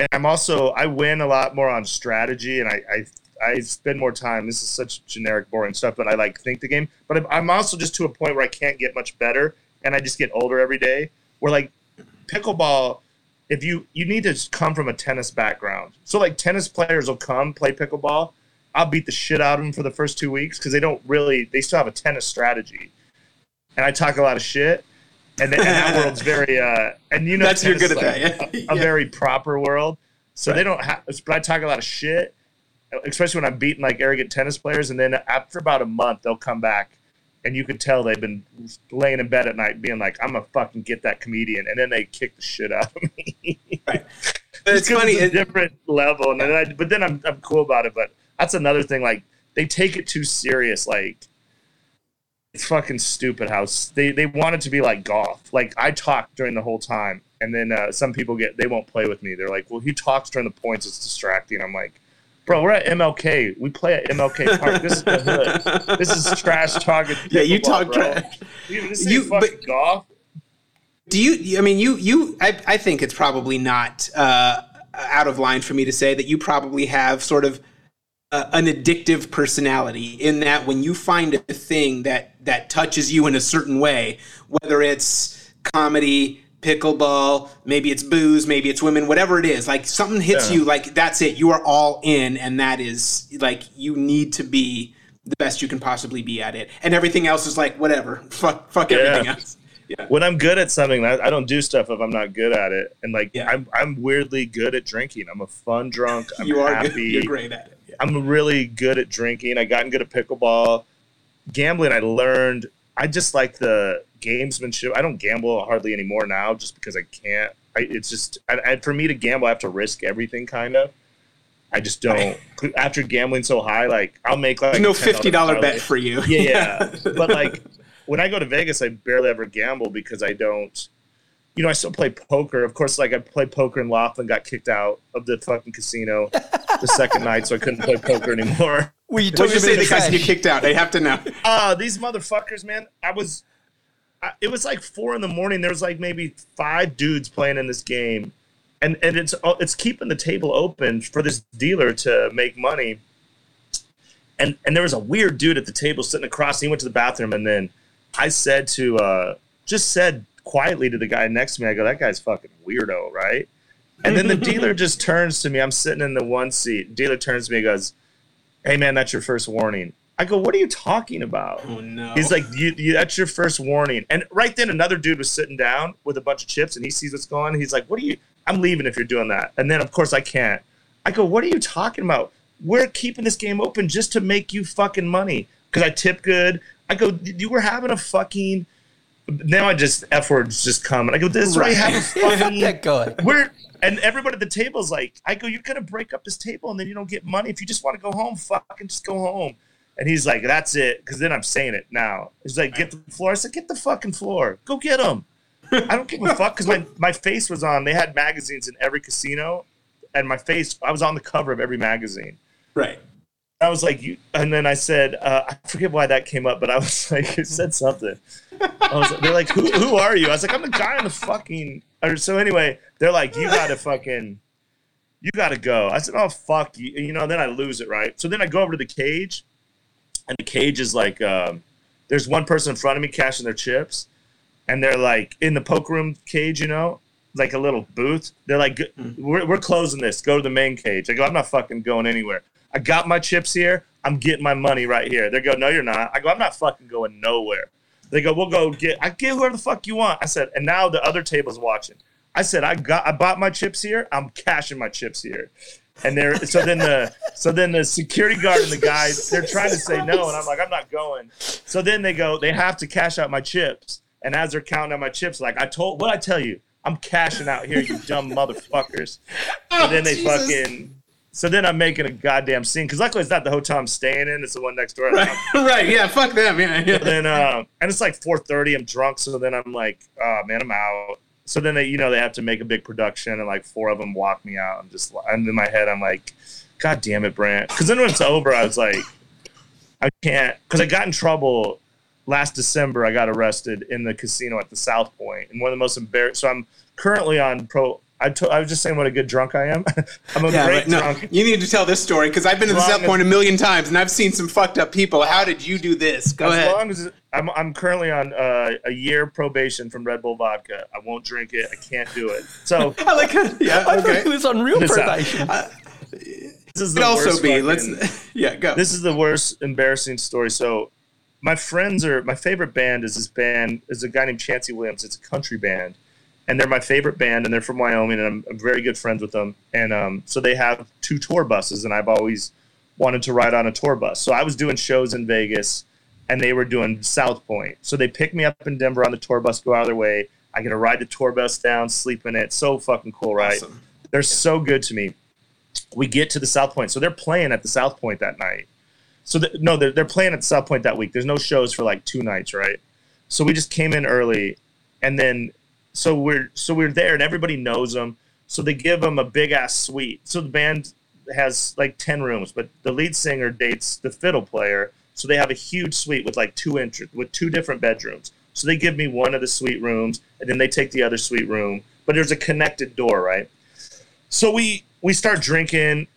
and I'm also I win a lot more on strategy, and I, I I spend more time. This is such generic, boring stuff, but I like think the game. But I'm, I'm also just to a point where I can't get much better, and I just get older every day. Where like pickleball, if you you need to come from a tennis background, so like tennis players will come play pickleball. I'll beat the shit out of them for the first two weeks because they don't really they still have a tennis strategy, and I talk a lot of shit. And, then, and that world's very uh, and you know That's you're good at like that, yeah. a, a Yeah. very proper world. So they don't have, but I talk a lot of shit, especially when I'm beating like arrogant tennis players. And then after about a month, they'll come back and you could tell they've been laying in bed at night being like, I'm to fucking get that comedian. And then they kick the shit out of me. But it's funny. It's a different level. And then I, but then I'm, I'm cool about it. But that's another thing. Like they take it too serious. Like, it's fucking stupid how they, they want it to be like golf. Like I talk during the whole time, and then uh, some people get they won't play with me. They're like, "Well, he talks during the points. It's distracting." I'm like, "Bro, we're at MLK. We play at MLK Park. This is the hood. This is trash talking." Yeah, you talk trash. This you fucking but- golf. Do you? I mean, you. You. I. I think it's probably not uh, out of line for me to say that you probably have sort of uh, an addictive personality in that when you find a thing that that touches you in a certain way, whether it's comedy, pickleball, maybe it's booze, maybe it's women, whatever it is, like something hits Yeah. you, like that's it. You are all in, and that is like you need to be the best you can possibly be at it, and everything else is like whatever. Fuck. Fuck everything else. When I'm good at something, I, I don't do stuff if I'm not good at it. And like Yeah. I'm, I'm weirdly good at drinking. I'm a fun drunk. I'm you are happy. good. You're great at it. Yeah. I'm really good at drinking. I gotten good at pickleball, gambling. I learned. I just like the gamesmanship. I don't gamble hardly anymore now, just because I can't. I, it's just I, I, for me to gamble, I have to risk everything, kind of. I just don't. After gambling so high, like I'll make like There's no fifty dollar bet for you. Yeah, yeah. but like when I go to Vegas, I barely ever gamble because I don't. You know, I still play poker. Of course, like I played poker in Laughlin, got kicked out of the fucking casino the second night, so I couldn't play poker anymore. Well, you What took did you say bit the guys cash. get kicked out? They have to know. Ah, these motherfuckers, man. I was. It was like four in the morning. There was like maybe five dudes playing in this game, and and it's uh, it's keeping the table open for this dealer to make money. And and there was a weird dude at the table sitting across. He went to the bathroom, and then I said to uh, just said quietly to the guy next to me. I go, "That guy's fucking weirdo, right?" And then the dealer just turns to me. I'm sitting in the one seat. Dealer turns to me and goes, "Hey man, that's your first warning." I go, "What are you talking about?" Oh no. He's like, you, you, "That's your first warning." And right then, another dude was sitting down with a bunch of chips, and he sees what's going. on. He's like, "What are you? I'm leaving if you're doing that." And then, of course, I can't. I go, "What are you talking about? We're keeping this game open just to make you fucking money because I tip good." I go, "You were having a fucking." Now I just f words just come, and I go, "This is why you have a fucking." that guy. We're and everybody at the table's like, I go, you're gonna break up this table and then you don't get money. If you just want to go home, fucking just go home. And he's like, that's it. Because then I'm saying it now. He's like, get the floor. I said, get the fucking floor. Go get him. I don't give a fuck because my, my face was on. They had magazines in every casino, and my face, I was on the cover of every magazine. right. I was like, you, and then I said, uh, I forget why that came up, but I was like, it said something. I was, they're like, who, who are you? I was like, I'm the guy in the fucking. Or so anyway, they're like, you gotta fucking, you gotta go. I said, oh fuck you, you know. Then I lose it, right? So then I go over to the cage, and the cage is like, um, there's one person in front of me cashing their chips, and they're like in the poker room cage, you know, like a little booth. They're like, we're, we're closing this. Go to the main cage. I go, I'm not fucking going anywhere. I got my chips here. I'm getting my money right here. They go, no, you're not. I go, I'm not fucking going nowhere. They go, we'll go get. I get whoever the fuck you want. I said, and now the other table's watching. I said, I got, I bought my chips here. I'm cashing my chips here. And they're so then the so then the security guard and the guys they're trying to say no, and I'm like, I'm not going. So then they go, they have to cash out my chips. And as they're counting out my chips, like I told, what I tell you, I'm cashing out here, you dumb motherfuckers. And then they Jesus. fucking. So then I'm making a goddamn scene because luckily it's not the hotel I'm staying in; it's the one next door. Right. right. Yeah. Fuck them. Yeah. yeah. then uh, and it's like 4:30. I'm drunk, so then I'm like, oh man, I'm out. So then they, you know, they have to make a big production, and like four of them walk me out. I'm just, and in my head, I'm like, God damn it, Brandt. Because then when it's over, I was like, I can't, because I got in trouble last December. I got arrested in the casino at the South Point, and one of the most embarrassing. So I'm currently on pro. I, to, I was just saying what a good drunk I am. I'm a Yeah, great. No, drunk. you need to tell this story because I've been to the South Point a million times and I've seen some fucked up people. How did you do this? Go as ahead. long as I'm, I'm currently on uh, a year probation from Red Bull vodka. I won't drink it. I can't do it. So I like. how- Yeah. I thought Okay. he was on real probation. this is the also be. fucking- Let's. Yeah. Go. this is the worst embarrassing story. So my friends are my favorite band is this band is a guy named Chancey Williams. It's a country band, and they're my favorite band, and they're from Wyoming, and I'm, I'm very good friends with them. And um, so they have two tour buses, and I've always wanted to ride on a tour bus. So I was doing shows in Vegas, and they were doing South Point. So they picked me up in Denver on the tour bus, go out of their way. I get to ride the tour bus down, sleep in it. So fucking cool, right? Awesome. They're so good to me. We get to the South Point. So they're playing at the South Point that night. So the, no, they're, they're playing at the South Point that week. There's no shows for like two nights, right? So we just came in early, and then so we're so we're there, and everybody knows them. So they give them a big ass suite. So the band has like ten rooms, but the lead singer dates the fiddle player, so they have a huge suite with like two entr- with two different bedrooms. So they give me one of the suite rooms, and then they take the other suite room. But there's a connected door, right? So we we start drinking.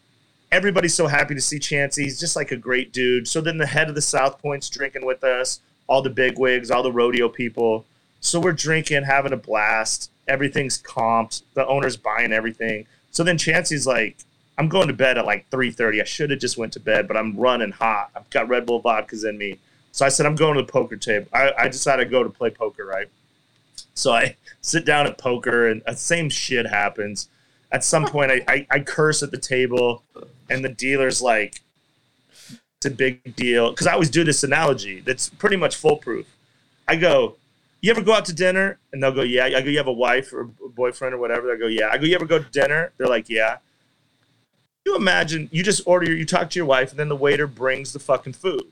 Everybody's so happy to see Chancey. He's just like a great dude. So then the head of the South Point's drinking with us, all the big wigs, all the rodeo people. So we're drinking, having a blast. Everything's comped. The owner's buying everything. So then Chancey's like, I'm going to bed at like 3:30. I should have just went to bed, but I'm running hot. I've got Red Bull vodkas in me. So I said, I'm going to the poker table. I, I decided to go to play poker, right? So I sit down at poker, and the same shit happens. At some point, I, I, I curse at the table, and the dealer's like, it's a big deal because I always do this analogy that's pretty much foolproof. I go, you ever go out to dinner? And they'll go, yeah. I go, you have a wife or a boyfriend or whatever. They go, yeah. I go, you ever go to dinner? They're like, yeah. You imagine you just order, you talk to your wife, and then the waiter brings the fucking food.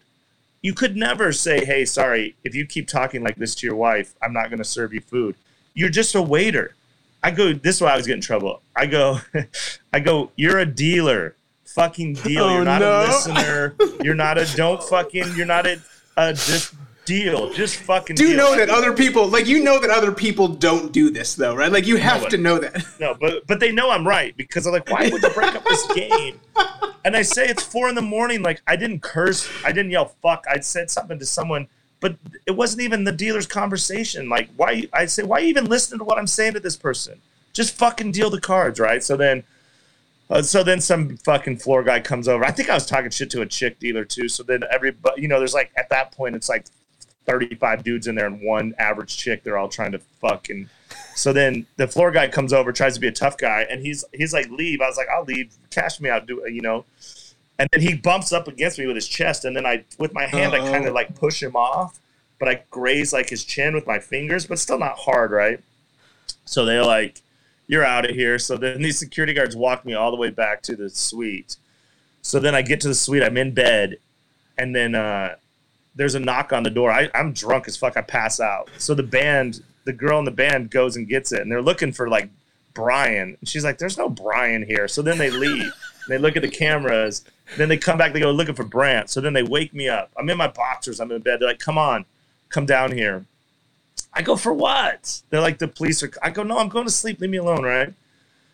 You could never say, hey, sorry, if you keep talking like this to your wife, I'm not going to serve you food. You're just a waiter. I go, this is why I was getting in trouble. I go, I go, you're a dealer. Fucking deal. Oh, you're not oh, no. a listener. You're not a, don't fucking, you're not a, a just deal. Just fucking Do you know that other people, like you know that other people don't do this though, right? Like you have but- to know that. No, but but they know I'm right because I'm like, why would you break up this game? And I say it's four in the morning. Like I didn't curse, I didn't yell fuck. I said something to someone, but it wasn't even the dealer's conversation. Like why? I say why even listen to what I'm saying to this person? Just fucking deal the cards, right? So then. Uh, so then some fucking floor guy comes over. I think I was talking shit to a chick dealer too. So then everybody, you know, there's like at that point it's like 35 dudes in there and one average chick. They're all trying to fuck and So then the floor guy comes over, tries to be a tough guy, and he's he's like, "Leave." I was like, "I'll leave. Cash me out." Do you know? And then he bumps up against me with his chest, and then I, with my hand, I kind of like push him off, but I graze like his chin with my fingers, but still not hard, right? So they're like, "You're out of here." So then these security guards walk me all the way back to the suite. So then I get to the suite. I'm in bed, and then uh, there's a knock on the door. I, I'm drunk as fuck. I pass out. So the band, the girl in the band goes and gets it, and they're looking for like Brian. And she's like, "There's no Brian here." So then they leave. they look at the cameras. Then they come back. They go looking for Brandt. So then they wake me up. I'm in my boxers. I'm in bed. They're like, "Come on, come down here." I go for what? They're like, "The police are." I go, "No, I'm going to sleep. Leave me alone." Right?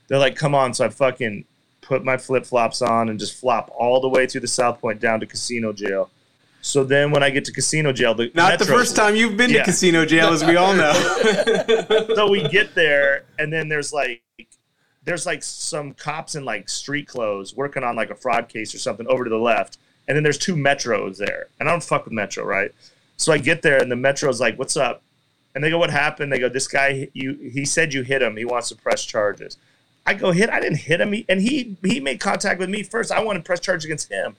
They're like, "Come on." So I fucking put my flip flops on and just flop all the way through the South Point down to casino jail. So then when I get to casino jail, the Not the first time you've been Yeah. to casino jail, as we all know. so we get there and then there's like there's like some cops in like street clothes working on like a fraud case or something over to the left and then there's two metros there. And i don't fuck with metro right? So i get there and the metro's like what's up? And they go what happened? They go this guy you he said you hit him. He wants to press charges. I go hit i didn't hit him. He, and he he made contact with me first. I want to press charge against him.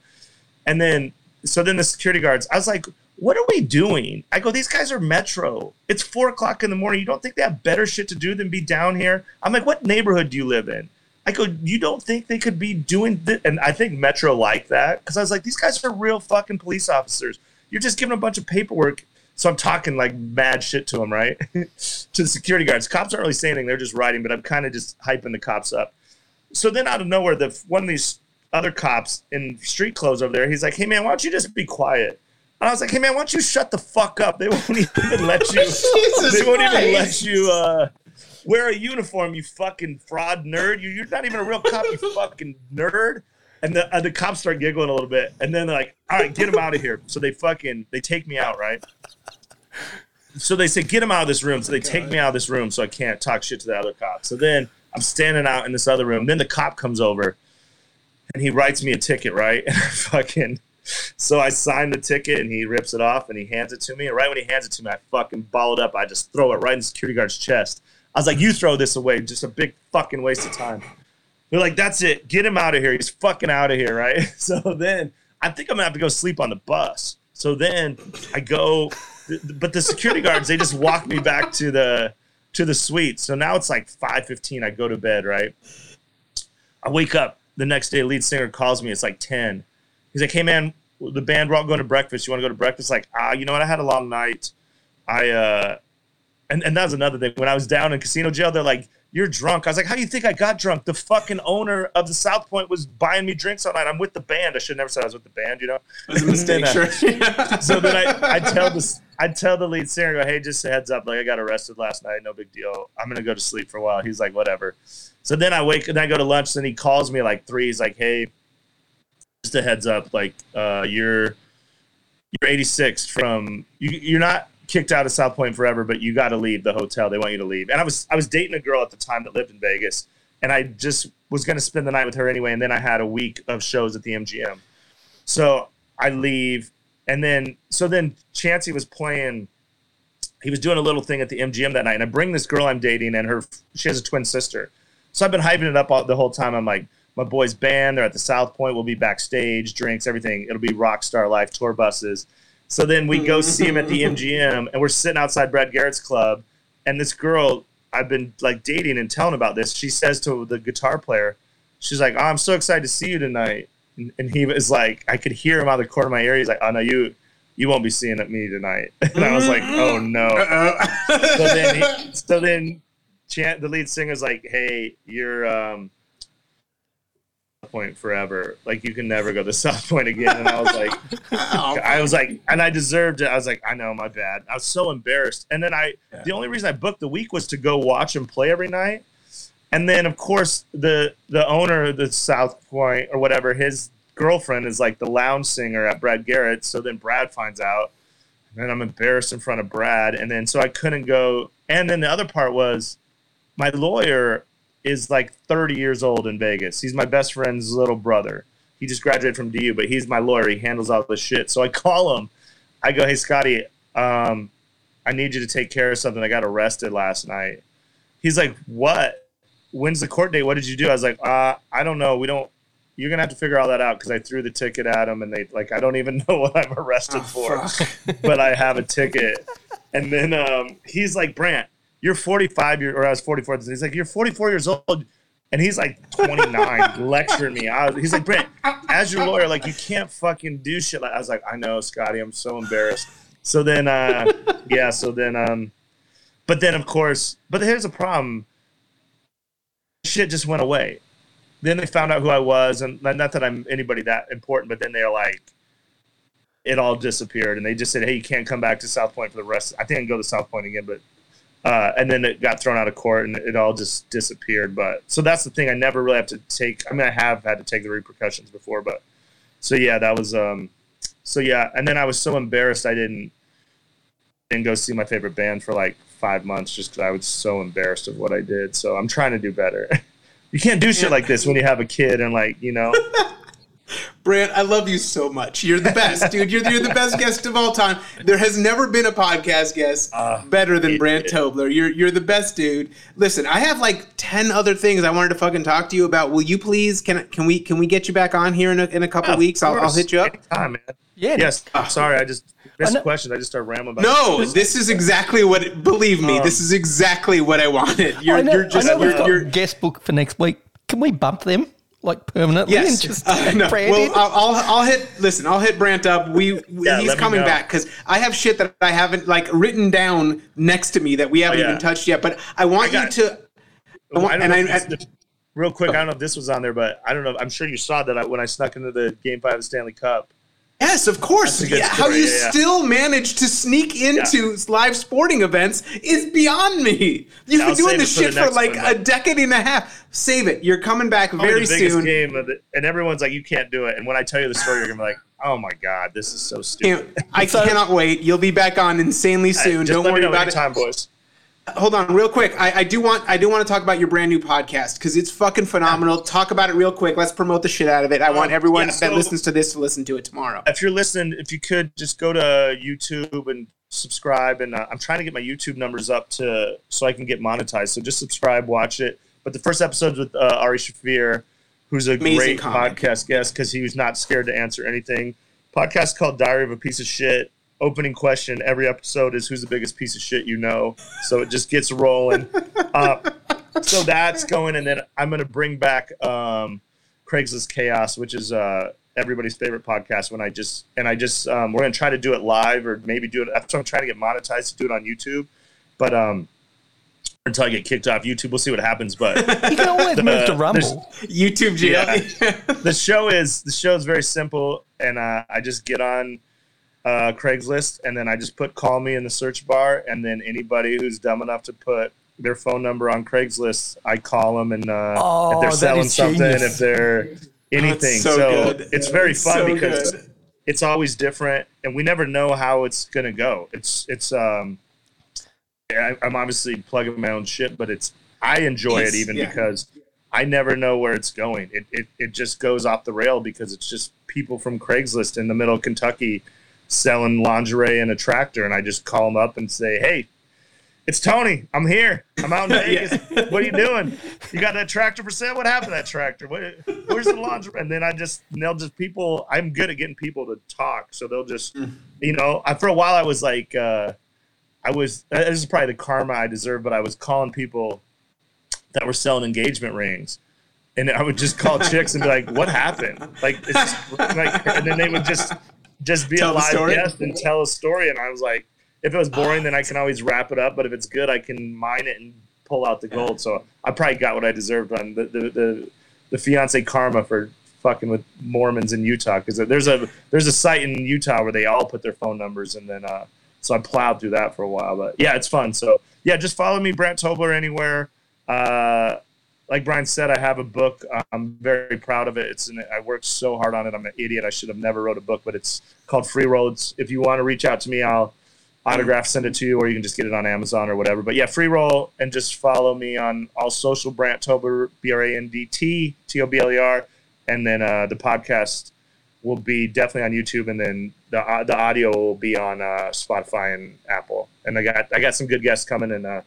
And then so then the security guards i was like what are we doing? I go, these guys are Metro. It's four o'clock in the morning. You don't think they have better shit to do than be down here? I'm like, what neighborhood do you live in? I go, you don't think they could be doing this? And I think Metro liked that because I was like, these guys are real fucking police officers. You're just giving a bunch of paperwork. So I'm talking like mad shit to them, right? to the security guards. Cops aren't really saying anything. They're just writing, but I'm kind of just hyping the cops up. So then out of nowhere, the one of these other cops in street clothes over there, he's like, hey man, why don't you just be quiet? And I was like, hey man, why don't you shut the fuck up? They won't even let you. Jesus they won't even let you uh, wear a uniform. You fucking fraud nerd. You, you're not even a real cop. You fucking nerd. And the uh, the cops start giggling a little bit, and then they're like, "All right, get him out of here." So they fucking they take me out, right? So they say, "Get him out of this room." So they take me out of this room, so I can't talk shit to the other cop. So then I'm standing out in this other room. Then the cop comes over, and he writes me a ticket, right? And I fucking so I sign the ticket and he rips it off and he hands it to me. And right when he hands it to me, I fucking ball it up. I just throw it right in the security guard's chest. I was like, you throw this away. Just a big fucking waste of time. They're like, that's it. Get him out of here. He's fucking out of here, right? So then I think I'm gonna have to go sleep on the bus. So then I go, but the security guards, they just walk me back to the to the suite. So now it's like 5:15. I go to bed, right? I wake up the next day. Lead singer calls me. It's like 10. He's like, "Hey man, the band we're all going to breakfast. You want to go to breakfast?" Like, ah, you know what? I had a long night. I uh, and and that was another thing. When I was down in casino jail, they're like, "You're drunk." I was like, "How do you think I got drunk?" The fucking owner of the South Point was buying me drinks all night. I'm with the band. I should never said I was with the band. You know, It was a mistake, And uh, so then I, I tell this I tell the lead singer, go, hey, just a heads up, like I got arrested last night, no big deal. I'm gonna go to sleep for a while. He's like, whatever. So then I wake and I go to lunch, then he calls me like three. He's like, hey, just a heads up, like uh, you're you're 86 from you, you're not kicked out of South Point forever, but you got to leave the hotel. They want you to leave. And I was I was dating a girl at the time that lived in Vegas, and I just was going to spend the night with her anyway. And then I had a week of shows at the MGM, so I leave, and then so then Chancey was playing. He was doing a little thing at the MGM that night, and I bring this girl I'm dating, and her she has a twin sister. So I've been hyping it up all, the whole time. I'm like, my boys' band. They're at the South Point. We'll be backstage, drinks, everything. It'll be rock star Life tour buses. So then we go see him at the MGM, and we're sitting outside Brad Garrett's club, and this girl I've been like dating and telling about this. She says to the guitar player, she's like, oh, "I'm so excited to see you tonight," and, and he was like, I could hear him out of the corner of my ear. He's like, "Oh no, you." You won't be seeing me tonight, and I was like, "Oh no!" so then, he, so then, Chan, the lead singer's like, "Hey, you're um, Point forever. Like you can never go to South Point again." And I was like, I was like, and I deserved it. I was like, I know, my bad. I was so embarrassed. And then I, the only reason I booked the week was to go watch him play every night. And then of course the the owner of the South Point or whatever, his girlfriend is like the lounge singer at Brad Garrett. So then Brad finds out, and then I'm embarrassed in front of Brad. And then so I couldn't go. And then the other part was, my lawyer is like 30 years old in Vegas. He's my best friend's little brother. He just graduated from DU, but he's my lawyer. He handles all this shit. So I call him. I go, hey Scotty, um, I need you to take care of something. I got arrested last night. He's like, what? When's the court date? What did you do? I was like, uh, I don't know. We don't. You're gonna have to figure all that out because I threw the ticket at him, and they like, I don't even know what I'm arrested for, but I have a ticket. And then um, he's like, Brandt, you're 45 year or I was 44. He's like, you're 44 years old. And he's like 29, lecturing me. I was, he's like, Brent, as your lawyer, like you can't fucking do shit. Like I was like, I know, Scotty, I'm so embarrassed. So then, uh, yeah. So then, um, but then of course, but here's a problem. Shit just went away. Then they found out who I was, and not that I'm anybody that important, but then they're like, it all disappeared, and they just said, hey, you can't come back to South Point for the rest. I think I can go to South Point again, but uh, and then it got thrown out of court and it all just disappeared. But so that's the thing. I never really have to take. I mean, I have had to take the repercussions before, but so yeah, that was um. So yeah, and then I was so embarrassed I didn't didn't go see my favorite band for like five months just because I was so embarrassed of what I did. So I'm trying to do better. you can't do shit like this when you have a kid and like you know. Brandt, I love you so much. You're the best, dude. You're, you're the best guest of all time. There has never been a podcast guest Uh, better than it- Brandt Tobler. You're you're the best, dude. Listen, I have like ten other things I wanted to fucking talk to you about. Will you please? Can can we can we get you back on here in a, in a couple Of weeks? I'll, I'll hit you up. Anytime, man. Yeah. Yes. Sorry, I just missed know- the question. I just started rambling about No, this. this is exactly what. Believe me, Um, this is exactly what I wanted. You're I know, you're just I know we've you're, got you're guest book for next week. Can we bump them like permanently Yes. and just Uh, no. brand Well, it? I'll, I'll I'll hit. Listen, I'll hit Brandt up. We, we- Yeah, he's coming back because I have shit that I haven't like written down next to me that we haven't Oh, yeah. even touched yet. But I want I you to. I want, I and I, if this- real quick, I don't know if this was on there, but I don't know. I'm sure you saw that I, when I snuck into the Game Five of the Stanley Cup. Yes, of course. That's a good Yeah, how you yeah, yeah. still manage to sneak into live sporting events is beyond me. You've Yeah, been I'll doing this it for shit for like one, a decade and a half. Save it. You're coming back Probably very the biggest soon. game, of the, and everyone's like, "You can't do it." And when I tell you the story, you're gonna be like, "Oh my god, this is so stupid." I cannot wait. You'll be back on insanely soon. Just Don't let worry me know about it. anytime, boys. Hold on real quick I, I do want i do want to talk about your brand new podcast because it's fucking phenomenal talk about it real quick let's promote the shit out of it i want everyone yeah, that listens to this to listen to it tomorrow If you're listening, if you could just go to YouTube and subscribe. And uh, I'm trying to get my YouTube numbers up to so I can get monetized. So just subscribe, watch it. But the first episode's with uh, Ari Shaffir, who's a Amazing great comic. podcast guest because he was not scared to answer anything. Podcast called Diary of a Piece of Shit. Opening question every episode is who's the biggest piece of shit you know. So it just gets rolling. uh, so that's going, and then I'm going to bring back um, Craigslist Chaos, which is uh, everybody's favorite podcast. When I just and I just um, we're going to try to do it live or maybe do it. That's I'm trying to get monetized to do it on YouTube, but um, until I get kicked off YouTube, we'll see what happens. But you can always move to Rumble. youtube jail the show is the show is very simple, and uh, I just get on uh, Craigslist, and then I just put "call me" in the search bar, and then anybody who's dumb enough to put their phone number on Craigslist, I call them, and uh, Oh, if they're selling something, genius. if they're anything, so so, good. it's very It's fun so because good. it's always different, and we never know how it's gonna go. It's it's um, I, I'm obviously plugging my own shit, but it's I enjoy Yes, it even yeah. because I never know where it's going. It, it it just goes off the rail because it's just people from Craigslist in the middle of Kentucky selling lingerie and a tractor, and I just call them up and say, "Hey, it's Tony. I'm here. I'm out in Yeah. Vegas. What are you doing? You got that tractor for sale? What happened to that tractor? What, what where's the lingerie? And then I just, and they'll just people. I'm good at getting people to talk, so they'll just, you know. I, for a while, I was like, uh, I was. This is probably the karma I deserve, but I was calling people that were selling engagement rings. And I would just call chicks and be like, "What happened?" Like, it's just, like, and then they would just just be Tell a the live guest and tell a story. And I was like, if it was boring, then I can always wrap it up. But if it's good, I can mine it and pull out the gold. So I probably got what I deserved on the the the, the fiance karma for fucking with Mormons in Utah because there's a there's a site in Utah where they all put their phone numbers and then uh, so I plowed through that for a while. But yeah, it's fun. So yeah, just follow me, Brandt Tobler, anywhere. Uh, like Brian said, I have a book. I'm very proud of it. It's an, I worked so hard on it. I'm an idiot. I should have never wrote a book, but it's called Free Roads. If you want to reach out to me, I'll autograph send it to you, or you can just get it on Amazon or whatever. But yeah, free roll and just follow me on all social. Brandt Tobler, B R A N D T T O B L E R, and then uh, the podcast will be definitely on YouTube, and then the uh, the audio will be on uh, Spotify and Apple. And I got I got some good guests coming, and uh,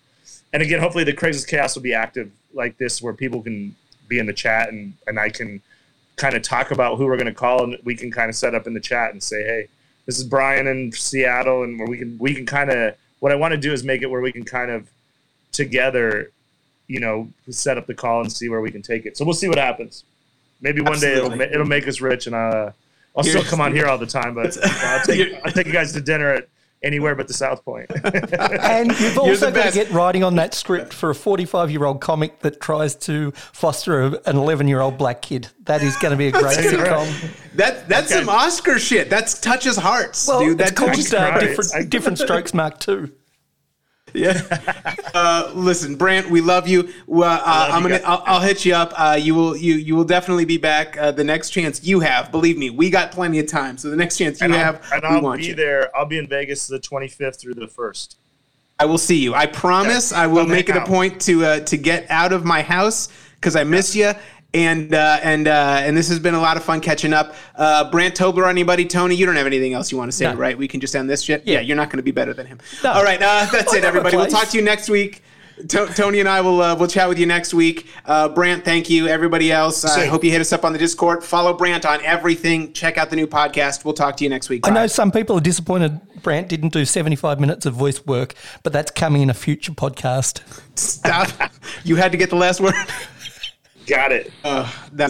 and again, hopefully the Craigslist Chaos will be active like this, where people can be in the chat, and and I can kind of talk about who we're going to call, and we can kind of set up in the chat and say, hey, this is Brian in Seattle, and where we can we can kind of what I want to do is make it where we can kind of together, you know, set up the call and see where we can take it. So we'll see what happens. Maybe one day it'll, it'll make us rich, and uh, I'll still come on here all the time, but I'll take, I'll take you guys to dinner at anywhere but the South Point. And you've also the got to get writing on that script for a 45 year old comic that tries to foster a, an 11 year old black kid. That is going to be a great That's sitcom. That that's Okay. some Oscar shit. That touches hearts, Well, dude. it's That called touches uh, different, different Strokes Mark II. Yeah. uh, listen, Brandt, we love you. Uh, I'm gonna. I'll, I'll hit you up. Uh, you will. You you will definitely be back uh, the next chance you have. Believe me, we got plenty of time. So the next chance you and have, I'll, and I'll want be you. there. I'll be in Vegas the 25th through the 1st. I will see you. I promise. I will make it hang a point to uh, to get out of my house because I miss you. And uh, and uh, and this has been a lot of fun catching up. Uh, Brandt Tobler, anybody? Tony, you don't have anything else you want to say, No. right? We can just end this shit. Yeah. Yeah, you're not going to be better than him. No. All right, uh, that's it, everybody. We'll talk to you next week. To- Tony and I will uh, we'll chat with you next week. Uh, Brandt, thank you. Everybody else, I Same. hope you hit us up on the Discord. Follow Brandt on everything. Check out the new podcast. We'll talk to you next week. I know some people are disappointed Brandt didn't do 75 minutes of voice work, but that's coming in a future podcast. Stop. you had to get the last word. Got it. Uh, that